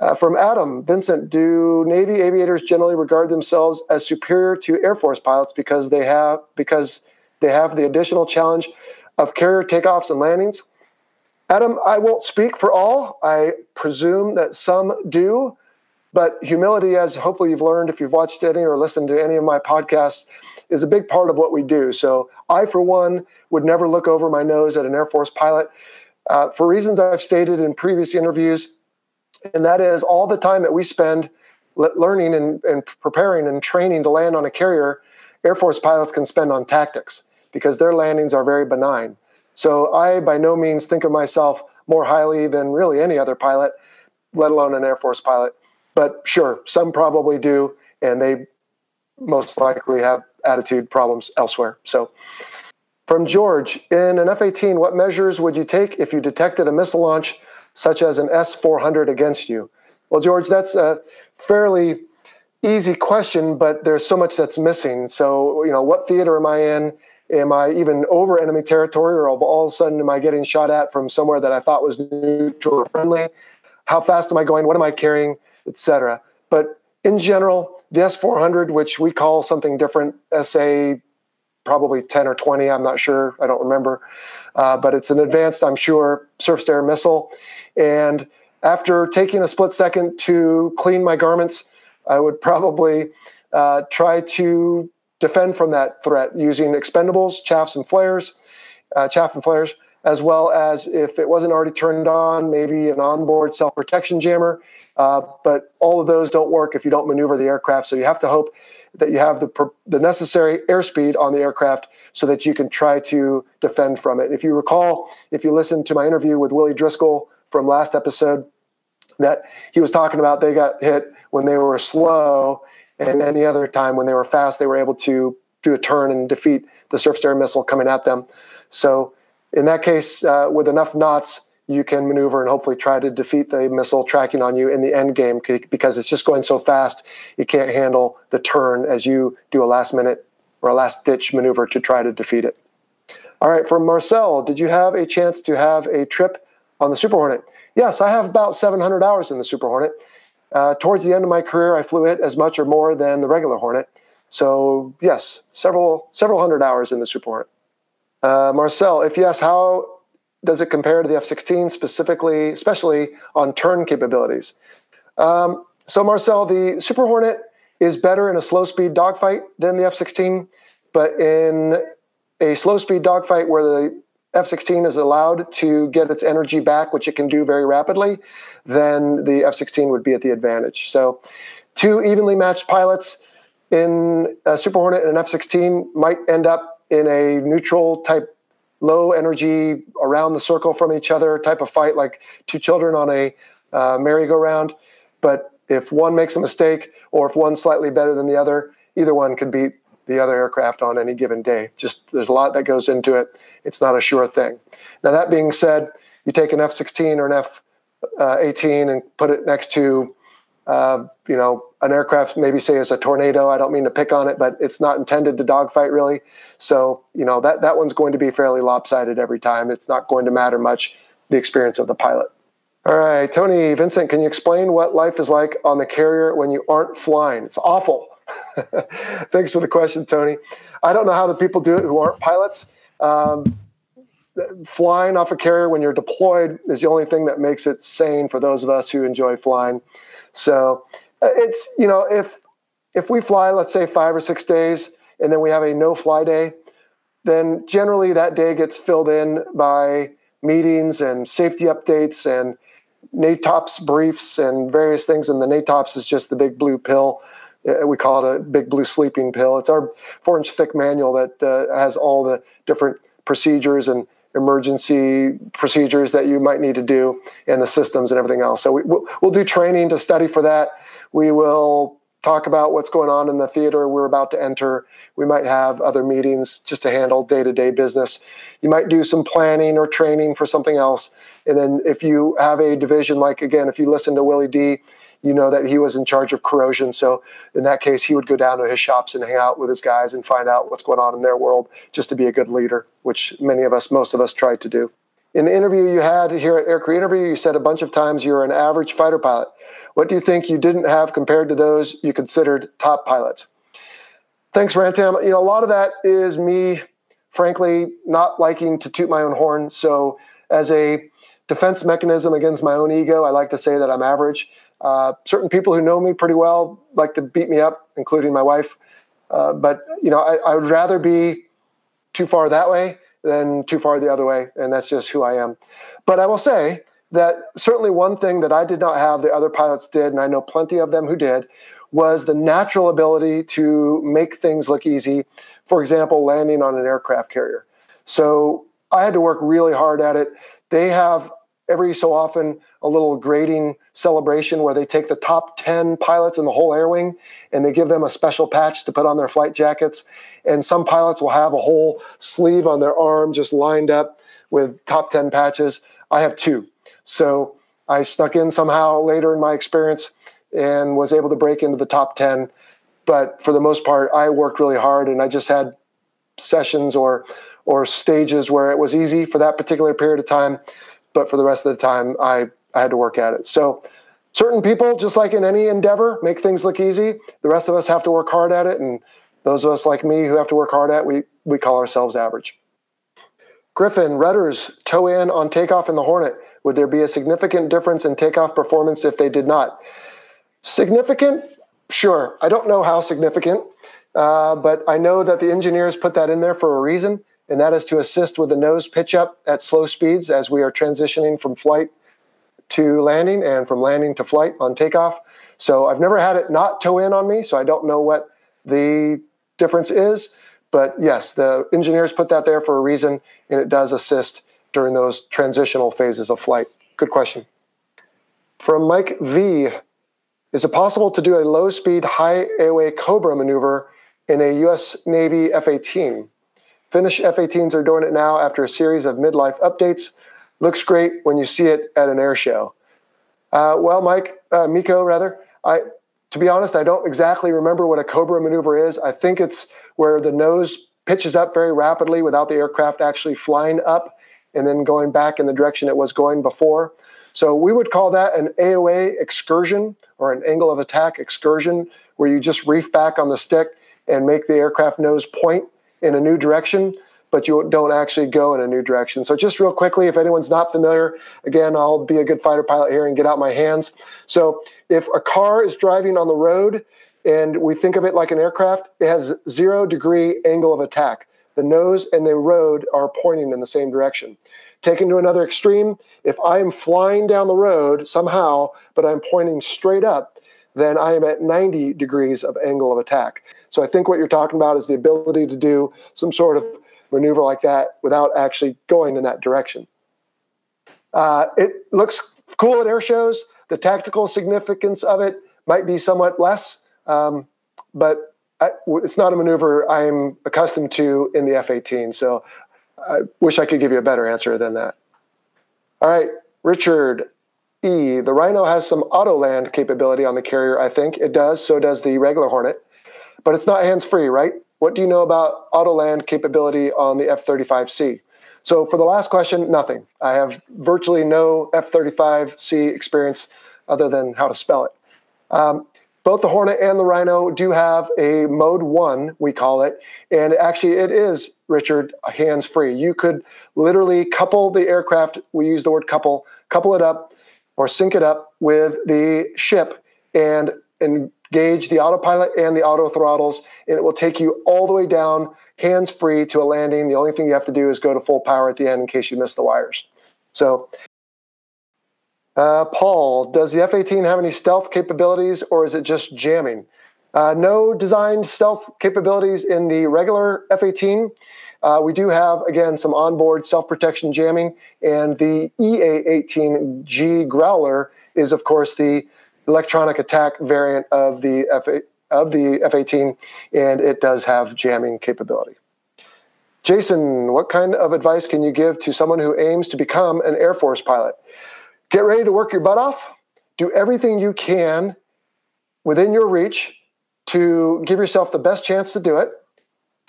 Uh, from Adam Vincent, do Navy aviators generally regard themselves as superior to Air Force pilots because they have because they have the additional challenge of carrier takeoffs and landings? Adam, I won't speak for all. I presume that some do, but humility, as hopefully you've learned if you've watched any or listened to any of my podcasts, is a big part of what we do. So I, for one, would never look over my nose at an Air Force pilot. Uh, for reasons I've stated in previous interviews, and that is all the time that we spend learning and, and preparing and training to land on a carrier, Air Force pilots can spend on tactics because their landings are very benign. So I, by no means, think of myself more highly than really any other pilot, let alone an Air Force pilot. But sure, some probably do, and they most likely have attitude problems elsewhere. So, from George, in an F 18, what measures would you take if you detected a missile launch such as an S 400 against you? Well, George, that's a fairly easy question, but there's so much that's missing. So, you know, what theater am I in? Am I even over enemy territory, or all of a sudden am I getting shot at from somewhere that I thought was neutral or friendly? How fast am I going? What am I carrying, etc. But in general, the S 400, which we call something different, SA probably 10 or 20, I'm not sure, I don't remember, uh, but it's an advanced, I'm sure, surface to air missile. And after taking a split second to clean my garments, I would probably uh, try to defend from that threat using expendables, chaffs, and flares, uh, chaff and flares, as well as if it wasn't already turned on, maybe an onboard self protection jammer. Uh, but all of those don't work if you don't maneuver the aircraft. So you have to hope that you have the, the necessary airspeed on the aircraft so that you can try to defend from it. If you recall, if you listened to my interview with Willie Driscoll from last episode that he was talking about they got hit when they were slow and any other time when they were fast they were able to do a turn and defeat the surface air missile coming at them. So in that case uh, with enough knots you can maneuver and hopefully try to defeat the missile tracking on you in the end game because it's just going so fast it can't handle the turn as you do a last minute or a last ditch maneuver to try to defeat it. All right from marcel did you have a chance to have a trip on the Super Hornet. Yes, I have about 700 hours in the Super Hornet. Uh, towards the end of my career, I flew it as much or more than the regular Hornet. So yes, several several hundred hours in the Super Hornet. Uh, Marcel, if yes, how does it compare to the F-16 specifically, especially on turn capabilities? Um, so Marcel, the Super Hornet is better in a slow speed dogfight than the F-16, but in a slow speed dogfight where the F 16 is allowed to get its energy back, which it can do very rapidly, then the F 16 would be at the advantage. So, two evenly matched pilots in a Super Hornet and an F 16 might end up in a neutral type, low energy, around the circle from each other type of fight, like two children on a uh, merry-go-round. But if one makes a mistake or if one's slightly better than the other, either one could beat the other aircraft on any given day. Just there's a lot that goes into it. It's not a sure thing. Now that being said, you take an F-16 or an F-18 uh, and put it next to, uh, you know, an aircraft. Maybe say is a tornado. I don't mean to pick on it, but it's not intended to dogfight really. So you know that that one's going to be fairly lopsided every time. It's not going to matter much the experience of the pilot. All right, Tony Vincent, can you explain what life is like on the carrier when you aren't flying? It's awful. Thanks for the question, Tony. I don't know how the people do it who aren't pilots. Um, flying off a carrier when you're deployed is the only thing that makes it sane for those of us who enjoy flying. So uh, it's you know if if we fly, let's say five or six days, and then we have a no fly day, then generally that day gets filled in by meetings and safety updates and NATOPS briefs and various things. And the NATOPS is just the big blue pill we call it a big blue sleeping pill. It's our four inch thick manual that uh, has all the different procedures and emergency procedures that you might need to do and the systems and everything else. So we, will we'll do training to study for that. We will talk about what's going on in the theater we're about to enter. We might have other meetings just to handle day to day business. You might do some planning or training for something else. And then if you have a division, like again, if you listen to Willie D, you know that he was in charge of corrosion. So in that case, he would go down to his shops and hang out with his guys and find out what's going on in their world just to be a good leader, which many of us, most of us, try to do. In the interview you had here at Air Crew Interview, you said a bunch of times you're an average fighter pilot. What do you think you didn't have compared to those you considered top pilots? Thanks, Rantam. You know, a lot of that is me, frankly, not liking to toot my own horn. So, as a defense mechanism against my own ego, I like to say that I'm average. Uh, certain people who know me pretty well like to beat me up, including my wife. Uh, but you know, I, I, would rather be too far that way than too far the other way, and that's just who I am. But I will say that certainly one thing that I did not have, the other pilots did, and I know plenty of them who did, was the natural ability to make things look easy. For example, landing on an aircraft carrier. So I had to work really hard at it. They have every so often a little grading celebration where they take the top 10 pilots in the whole air wing and they give them a special patch to put on their flight jackets. And some pilots will have a whole sleeve on their arm just lined up with top 10 patches. I have two. So I snuck in somehow later in my experience and was able to break into the top 10. But for the most part, I worked really hard and I just had sessions or or stages where it was easy for that particular period of time but for the rest of the time, I, I had to work at it. So certain people, just like in any endeavor, make things look easy. The rest of us have to work hard at it. And those of us like me who have to work hard at it, we, we call ourselves average. Griffin, rudders toe in on takeoff in the Hornet. Would there be a significant difference in takeoff performance if they did not? Significant? Sure. I don't know how significant, uh, but I know that the engineers put that in there for a reason and that is to assist with the nose pitch up at slow speeds as we are transitioning from flight to landing and from landing to flight on takeoff. So I've never had it not toe in on me, so I don't know what the difference is. But yes, the engineers put that there for a reason, and it does assist during those transitional phases of flight. Good question. From Mike V, is it possible to do a low speed, high AOA Cobra maneuver in a US Navy F 18? Finnish F-18s are doing it now after a series of midlife updates. Looks great when you see it at an air show. Uh, well, Mike, uh, Miko, rather, I, to be honest, I don't exactly remember what a Cobra maneuver is. I think it's where the nose pitches up very rapidly without the aircraft actually flying up and then going back in the direction it was going before. So we would call that an AOA excursion or an angle of attack excursion, where you just reef back on the stick and make the aircraft nose point in a new direction, but you don't actually go in a new direction. So, just real quickly, if anyone's not familiar, again, I'll be a good fighter pilot here and get out my hands. So, if a car is driving on the road and we think of it like an aircraft, it has zero degree angle of attack. The nose and the road are pointing in the same direction. Taken to another extreme, if I am flying down the road somehow, but I'm pointing straight up, then I am at 90 degrees of angle of attack. So I think what you're talking about is the ability to do some sort of maneuver like that without actually going in that direction. Uh, it looks cool at air shows. The tactical significance of it might be somewhat less, um, but I, it's not a maneuver I'm accustomed to in the F 18. So I wish I could give you a better answer than that. All right, Richard E. The Rhino has some auto land capability on the carrier, I think. It does, so does the regular Hornet. But it's not hands free, right? What do you know about auto land capability on the F 35C? So, for the last question, nothing. I have virtually no F 35C experience other than how to spell it. Um, both the Hornet and the Rhino do have a mode one, we call it. And actually, it is, Richard, hands free. You could literally couple the aircraft, we use the word couple, couple it up or sync it up with the ship and engage the autopilot and the auto throttles, and it will take you all the way down hands free to a landing. The only thing you have to do is go to full power at the end in case you miss the wires. So, uh, Paul, does the F 18 have any stealth capabilities or is it just jamming? Uh, no designed stealth capabilities in the regular F 18. Uh, we do have, again, some onboard self protection jamming, and the EA 18G Growler is, of course, the electronic attack variant of the F of the F-18, and it does have jamming capability. Jason, what kind of advice can you give to someone who aims to become an Air Force pilot? Get ready to work your butt off. Do everything you can within your reach to give yourself the best chance to do it.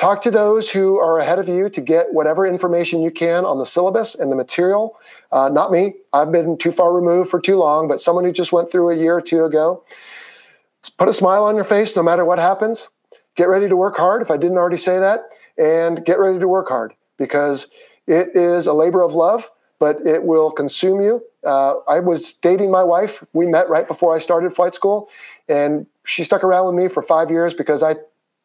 Talk to those who are ahead of you to get whatever information you can on the syllabus and the material. Uh, not me. I've been too far removed for too long, but someone who just went through a year or two ago. Put a smile on your face no matter what happens. Get ready to work hard, if I didn't already say that, and get ready to work hard because it is a labor of love, but it will consume you. Uh, I was dating my wife. We met right before I started flight school, and she stuck around with me for five years because I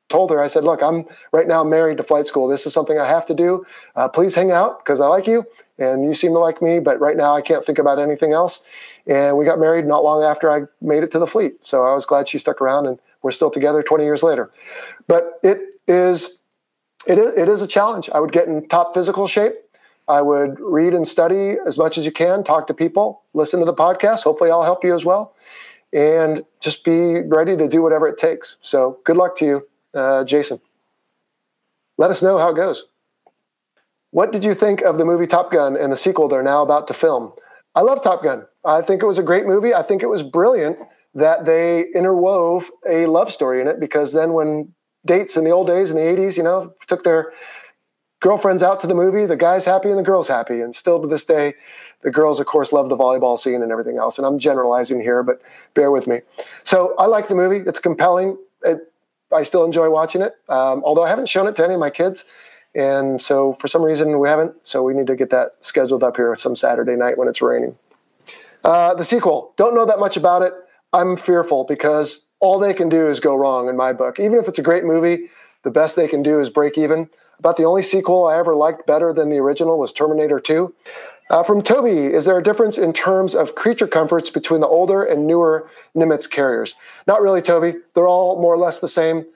told her, I said, look, I'm right now married to flight school. This is something I have to do. Uh, please hang out because I like you and you seem to like me, but right now I can't think about anything else. And we got married not long after I made it to the fleet. So I was glad she stuck around and we're still together 20 years later. But it is, it is, it is a challenge. I would get in top physical shape. I would read and study as much as you can, talk to people, listen to the podcast. Hopefully I'll help you as well. And just be ready to do whatever it takes. So good luck to you uh, Jason. Let us know how it goes. What did you think of the movie Top Gun and the sequel they're now about to film? I love Top Gun. I think it was a great movie. I think it was brilliant that they interwove a love story in it because then when dates in the old days in the 80s, you know, took their girlfriends out to the movie, the guy's happy and the girl's happy. And still to this day, the girls, of course, love the volleyball scene and everything else. And I'm generalizing here, but bear with me. So I like the movie. It's compelling. It I still enjoy watching it, um, although I haven't shown it to any of my kids. And so for some reason we haven't. So we need to get that scheduled up here some Saturday night when it's raining. Uh, the sequel, don't know that much about it. I'm fearful because all they can do is go wrong in my book. Even if it's a great movie, the best they can do is break even. About the only sequel I ever liked better than the original was Terminator 2. Uh, from Toby, is there a difference in terms of creature comforts between the older and newer Nimitz carriers? Not really, Toby. They're all more or less the same.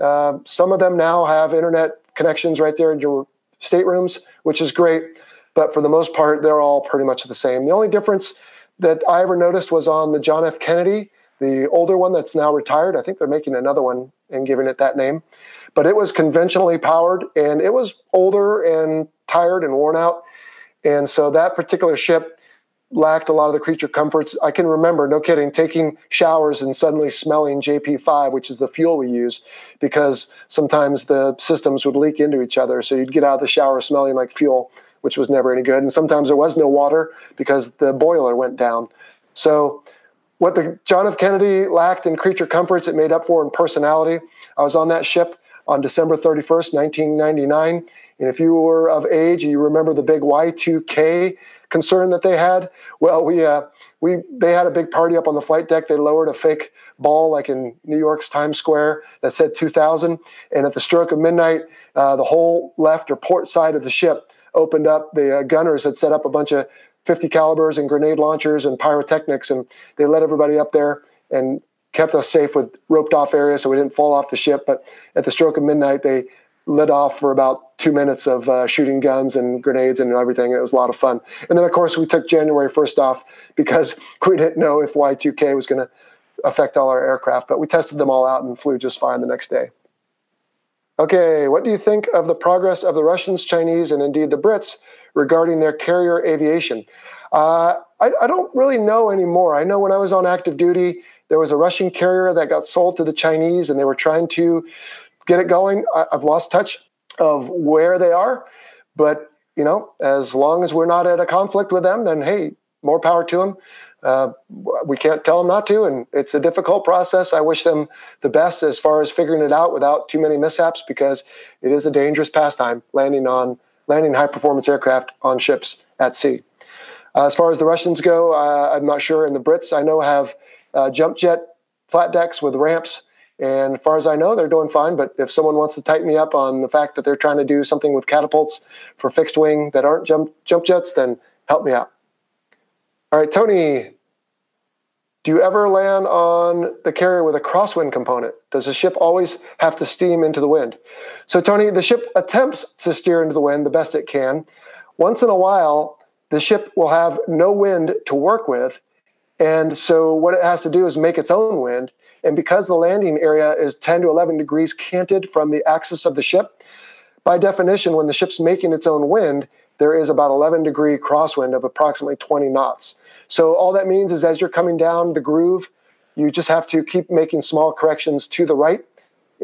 Uh, some of them now have internet connections right there in your staterooms, which is great. But for the most part, they're all pretty much the same. The only difference that I ever noticed was on the John F. Kennedy, the older one that's now retired. I think they're making another one and giving it that name. But it was conventionally powered and it was older and tired and worn out and so that particular ship lacked a lot of the creature comforts. I can remember, no kidding, taking showers and suddenly smelling JP5, which is the fuel we use, because sometimes the systems would leak into each other. So you'd get out of the shower smelling like fuel, which was never any good. And sometimes there was no water because the boiler went down. So what the John F. Kennedy lacked in creature comforts, it made up for in personality. I was on that ship on December 31st, 1999. And if you were of age, you remember the big Y2K concern that they had. Well, we uh, we they had a big party up on the flight deck. They lowered a fake ball like in New York's Times Square that said 2000. And at the stroke of midnight, uh, the whole left or port side of the ship opened up. The uh, gunners had set up a bunch of 50 calibers and grenade launchers and pyrotechnics, and they let everybody up there and kept us safe with roped off areas so we didn't fall off the ship. But at the stroke of midnight, they lit off for about two minutes of uh, shooting guns and grenades and everything. It was a lot of fun. And then, of course, we took January 1st off because we didn't know if Y2K was going to affect all our aircraft. But we tested them all out and flew just fine the next day. Okay, what do you think of the progress of the Russians, Chinese, and indeed the Brits regarding their carrier aviation? Uh, I, I don't really know anymore. I know when I was on active duty, there was a Russian carrier that got sold to the Chinese, and they were trying to get it going. I, have lost touch of where they are, but you know, as long as we're not at a conflict with them, then hey, more power to them. Uh, we can't tell them not to, and it's a difficult process. I wish them the best as far as figuring it out without too many mishaps, because it is a dangerous pastime landing on landing high performance aircraft on ships at sea. Uh, as far as the Russians go, uh, I'm not sure. And the Brits, I know, have uh, jump jet flat decks with ramps. And as far as I know, they're doing fine. But if someone wants to tighten me up on the fact that they're trying to do something with catapults for fixed wing that aren't jump, jump jets, then help me out. All right, Tony, do you ever land on the carrier with a crosswind component? Does the ship always have to steam into the wind? So, Tony, the ship attempts to steer into the wind the best it can. Once in a while, the ship will have no wind to work with, And so what it has to do is make its own wind. And because the landing area is 10 to 11 degrees canted from the axis of the ship, by definition, when the ship's making its own wind, there is about 11 degree crosswind of approximately 20 knots. So all that means is as you're coming down the groove, you just have to keep making small corrections to the right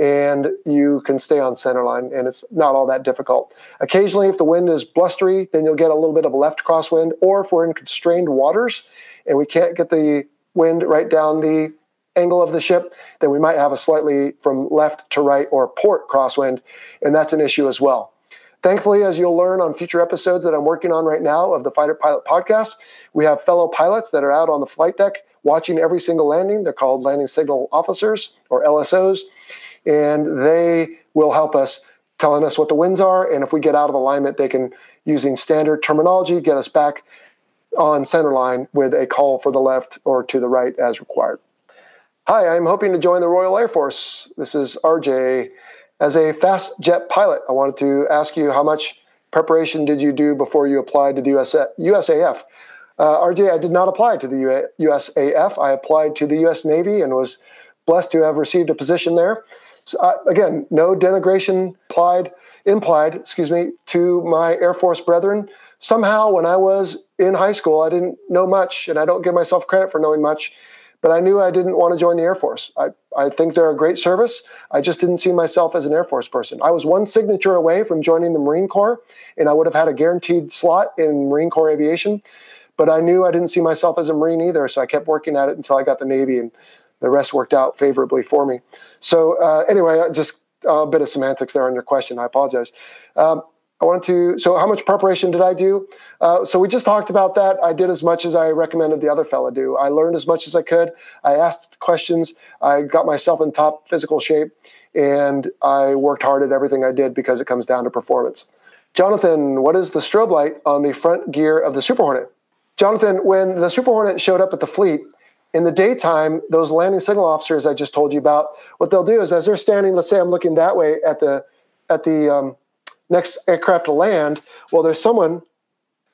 and you can stay on center line and it's not all that difficult. Occasionally, if the wind is blustery, then you'll get a little bit of a left crosswind, or if we're in constrained waters and we can't get the wind right down the angle of the ship, then we might have a slightly from left to right or port crosswind, and that's an issue as well. Thankfully, as you'll learn on future episodes that I'm working on right now of the Fighter Pilot podcast, we have fellow pilots that are out on the flight deck watching every single landing. They're called landing signal officers or LSOs, and they will help us telling us what the winds are. And if we get out of alignment, they can, using standard terminology, get us back on center line with a call for the left or to the right as required. Hi, I'm hoping to join the Royal Air Force. This is RJ. As a fast jet pilot, I wanted to ask you how much preparation did you do before you applied to the US, USAF? Uh, RJ, I did not apply to the USAF. I applied to the US Navy and was blessed to have received a position there. So, uh, again, no denigration applied, implied, excuse me, to my Air Force brethren. Somehow, when I was in high school, I didn't know much, and I don't give myself credit for knowing much, but I knew I didn't want to join the Air Force. I, I think they're a great service. I just didn't see myself as an Air Force person. I was one signature away from joining the Marine Corps, and I would have had a guaranteed slot in Marine Corps aviation. But I knew I didn't see myself as a Marine either, so I kept working at it until I got the Navy, and the rest worked out favorably for me. So uh, anyway, just a bit of semantics there on your question. I apologize. Um, I wanted to. So, how much preparation did I do? Uh, so, we just talked about that. I did as much as I recommended the other fella do. I learned as much as I could. I asked questions. I got myself in top physical shape, and I worked hard at everything I did because it comes down to performance. Jonathan, what is the strobe light on the front gear of the Super Hornet? Jonathan, when the Super Hornet showed up at the fleet, in the daytime, those landing signal officers I just told you about, what they'll do is as they're standing, let's say I'm looking that way at the at the um, next aircraft to land, well, there's someone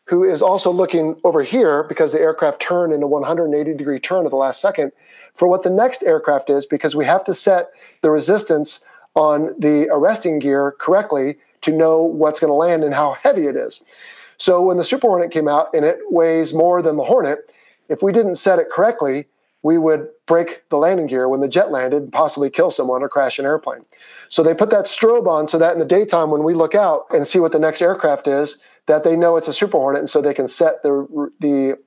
who is also looking over here because the aircraft turned in a 180 degree turn at the last second for what the next aircraft is because we have to set the resistance on the arresting gear correctly to know what's going to land and how heavy it is. So when the Super Hornet came out and it weighs more than the Hornet, if we didn't set it correctly, we would break the landing gear when the jet landed and possibly kill someone or crash an airplane. So they put that strobe on so that in the daytime when we look out and see what the next aircraft is, that they know it's a Super Hornet and so they can set the, the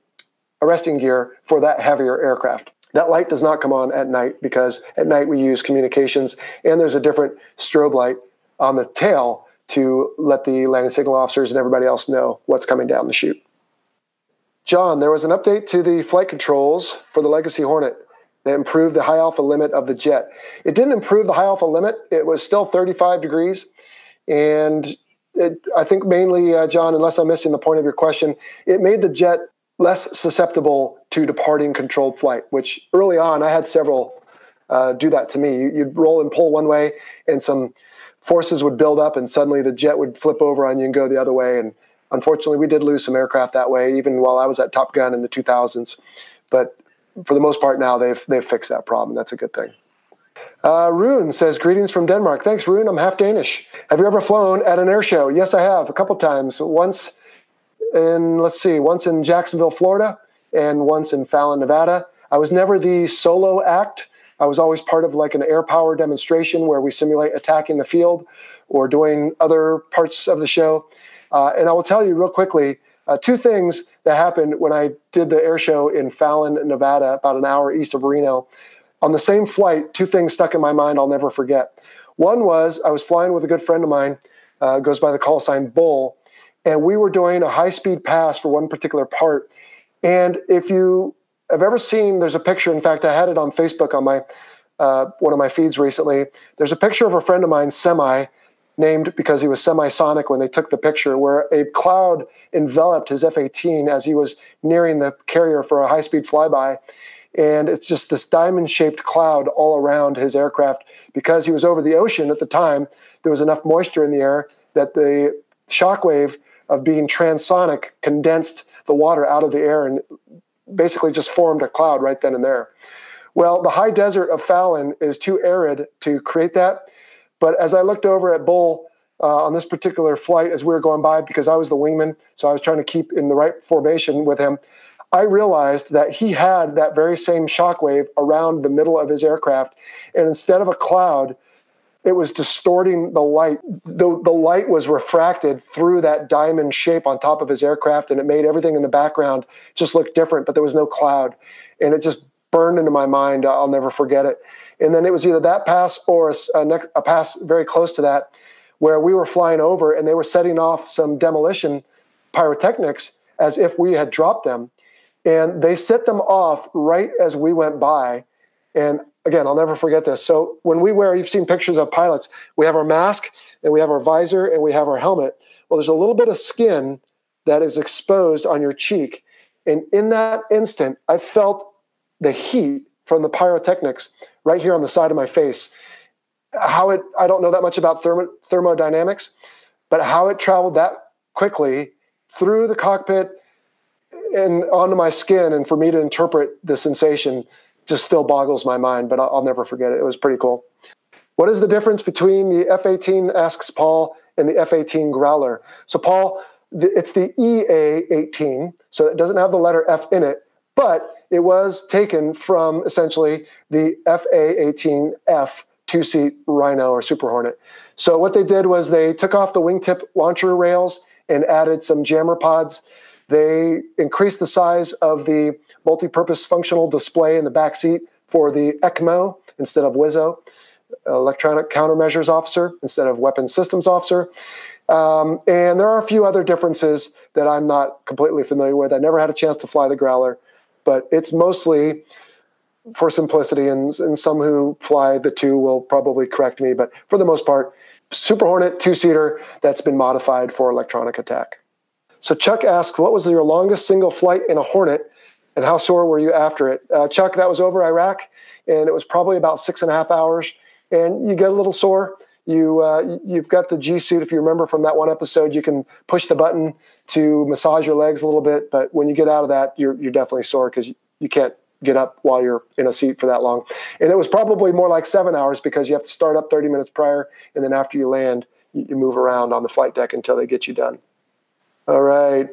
arresting gear for that heavier aircraft. That light does not come on at night because at night we use communications and there's a different strobe light on the tail to let the landing signal officers and everybody else know what's coming down the chute. John, there was an update to the flight controls for the Legacy Hornet that improved the high alpha limit of the jet. It didn't improve the high alpha limit, it was still 35 degrees. And it, I think mainly, uh, John, unless I'm missing the point of your question, it made the jet less susceptible to departing controlled flight, which early on I had several uh, do that to me. You'd roll and pull one way, and some forces would build up, and suddenly the jet would flip over on you and go the other way. And unfortunately, we did lose some aircraft that way, even while I was at Top Gun in the 2000s. But for the most part, now they've they've fixed that problem. That's a good thing. Uh, Rune says, "Greetings from Denmark. Thanks, Rune. I'm half Danish. Have you ever flown at an air show? Yes, I have. A couple times. Once in let's see, once in Jacksonville, Florida, and once in Fallon, Nevada. I was never the solo act." I was always part of like an air power demonstration where we simulate attacking the field or doing other parts of the show. Uh, and I will tell you real quickly uh, two things that happened when I did the air show in Fallon, Nevada, about an hour east of Reno. On the same flight, two things stuck in my mind I'll never forget. One was I was flying with a good friend of mine, uh, goes by the call sign Bull, and we were doing a high speed pass for one particular part. And if you have ever seen, there's a picture. In fact, I had it on Facebook on my uh, one of my feeds recently. There's a picture of a friend of mine, Semi, named because he was semisonic when they took the picture, where a cloud enveloped his F 18 as he was nearing the carrier for a high speed flyby. And it's just this diamond shaped cloud all around his aircraft. Because he was over the ocean at the time, there was enough moisture in the air that the shock wave of being transonic condensed the water out of the air and basically just formed a cloud right then and there. Well, the high desert of Fallon is too arid to create that. But as I looked over at Bull uh, on this particular flight as we were going by, because I was the wingman, so I was trying to keep in the right formation with him, I realized that he had that very same shockwave around the middle of his aircraft. And instead of a cloud, it was distorting the light. The, the light was refracted through that diamond shape on top of his aircraft, and it made everything in the background just look different, but there was no cloud. And it just burned into my mind. I'll never forget it. And then it was either that pass or a, a, a pass very close to that where we were flying over and they were setting off some demolition pyrotechnics as if we had dropped them. And they set them off right as we went by. And again, I'll never forget this. So when we wear, you've seen pictures of pilots, we have our mask and we have our visor and we have our helmet. Well, there's a little bit of skin that is exposed on your cheek. And in that instant, I felt the heat from the pyrotechnics right here on the side of my face. How it, I don't know that much about thermo, thermodynamics, but how it traveled that quickly through the cockpit and onto my skin, and for me to interpret the sensation just still boggles my mind, but I'll, I'll never forget it. It was pretty cool. What is the difference between the F 18, asks Paul, and the F 18 Growler? So, Paul, it's the EA 18, so it doesn't have the letter F in it, but it was taken from essentially the FA 18F two seat Rhino or Super Hornet. So, what they did was they took off the wingtip launcher rails and added some jammer pods. They increased the size of the multi-purpose functional display in the back seat for the ECMO instead of WSO, electronic countermeasures officer instead of weapons systems officer. Um, and there are a few other differences that I'm not completely familiar with. I never had a chance to fly the Growler, but it's mostly for simplicity, and, and some who fly the two will probably correct me, but for the most part, Super Hornet two seater that's been modified for electronic attack. So Chuck asked, What was your longest single flight in a Hornet and how sore were you after it? Uh, Chuck, that was over Iraq, and it was probably about six and a half hours, and you get a little sore. You uh, you've got the G suit. If you remember from that one episode, you can push the button to massage your legs a little bit. But when you get out of that, you're you're definitely sore because you, you can't get up while you're in a seat for that long. And it was probably more like seven hours because you have to start up 30 minutes prior, and then after you land, you, you move around on the flight deck until they get you done. All right.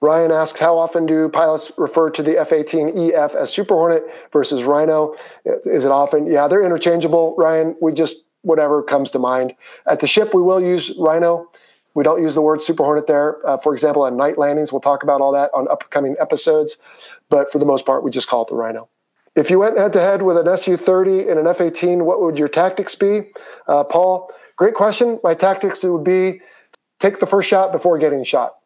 Ryan asks, how often do pilots refer to the F-18EF as Super Hornet versus Rhino? Is it often? Yeah, they're interchangeable, Ryan. We just, whatever comes to mind. At the ship, we will use Rhino. We don't use the word Super Hornet there. Uh, for example, on night landings, we'll talk about all that on upcoming episodes. But for the most part, we just call it the Rhino. If you went head to head with an Su 30 and an F 18, what would your tactics be? Uh, Paul, great question. My tactics would be take the first shot before getting shot.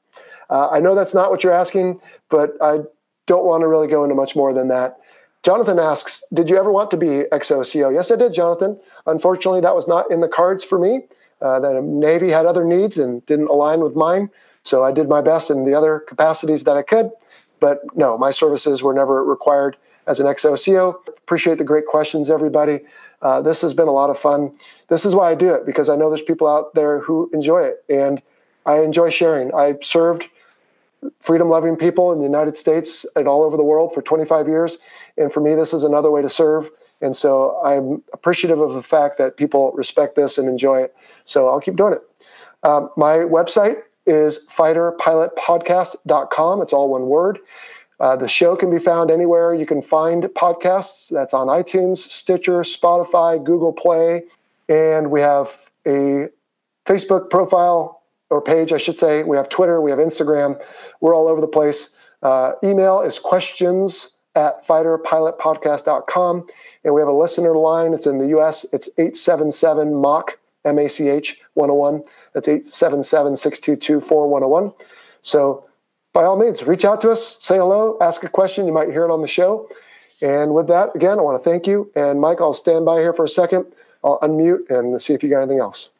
Uh, I know that's not what you're asking, but I don't want to really go into much more than that. Jonathan asks, Did you ever want to be XOCO? Yes, I did, Jonathan. Unfortunately, that was not in the cards for me. Uh, the Navy had other needs and didn't align with mine. So I did my best in the other capacities that I could. But no, my services were never required as an XOCO. Appreciate the great questions, everybody. Uh, this has been a lot of fun. This is why I do it because I know there's people out there who enjoy it. And I enjoy sharing. I served freedom loving people in the United States and all over the world for 25 years. And for me, this is another way to serve. And so I'm appreciative of the fact that people respect this and enjoy it. So I'll keep doing it. Um, my website is fighterpilotpodcast.com. It's all one word. Uh, the show can be found anywhere you can find podcasts. That's on iTunes, Stitcher, Spotify, Google Play. And we have a Facebook profile or page, I should say. We have Twitter, we have Instagram. We're all over the place. Uh, email is questions at fighterpilotpodcast.com. And we have a listener line. It's in the US. It's 877 MACH, M A C H 101. That's 877 622 4101. So by all means, reach out to us, say hello, ask a question. You might hear it on the show. And with that, again, I want to thank you. And Mike, I'll stand by here for a second. I'll unmute and see if you got anything else.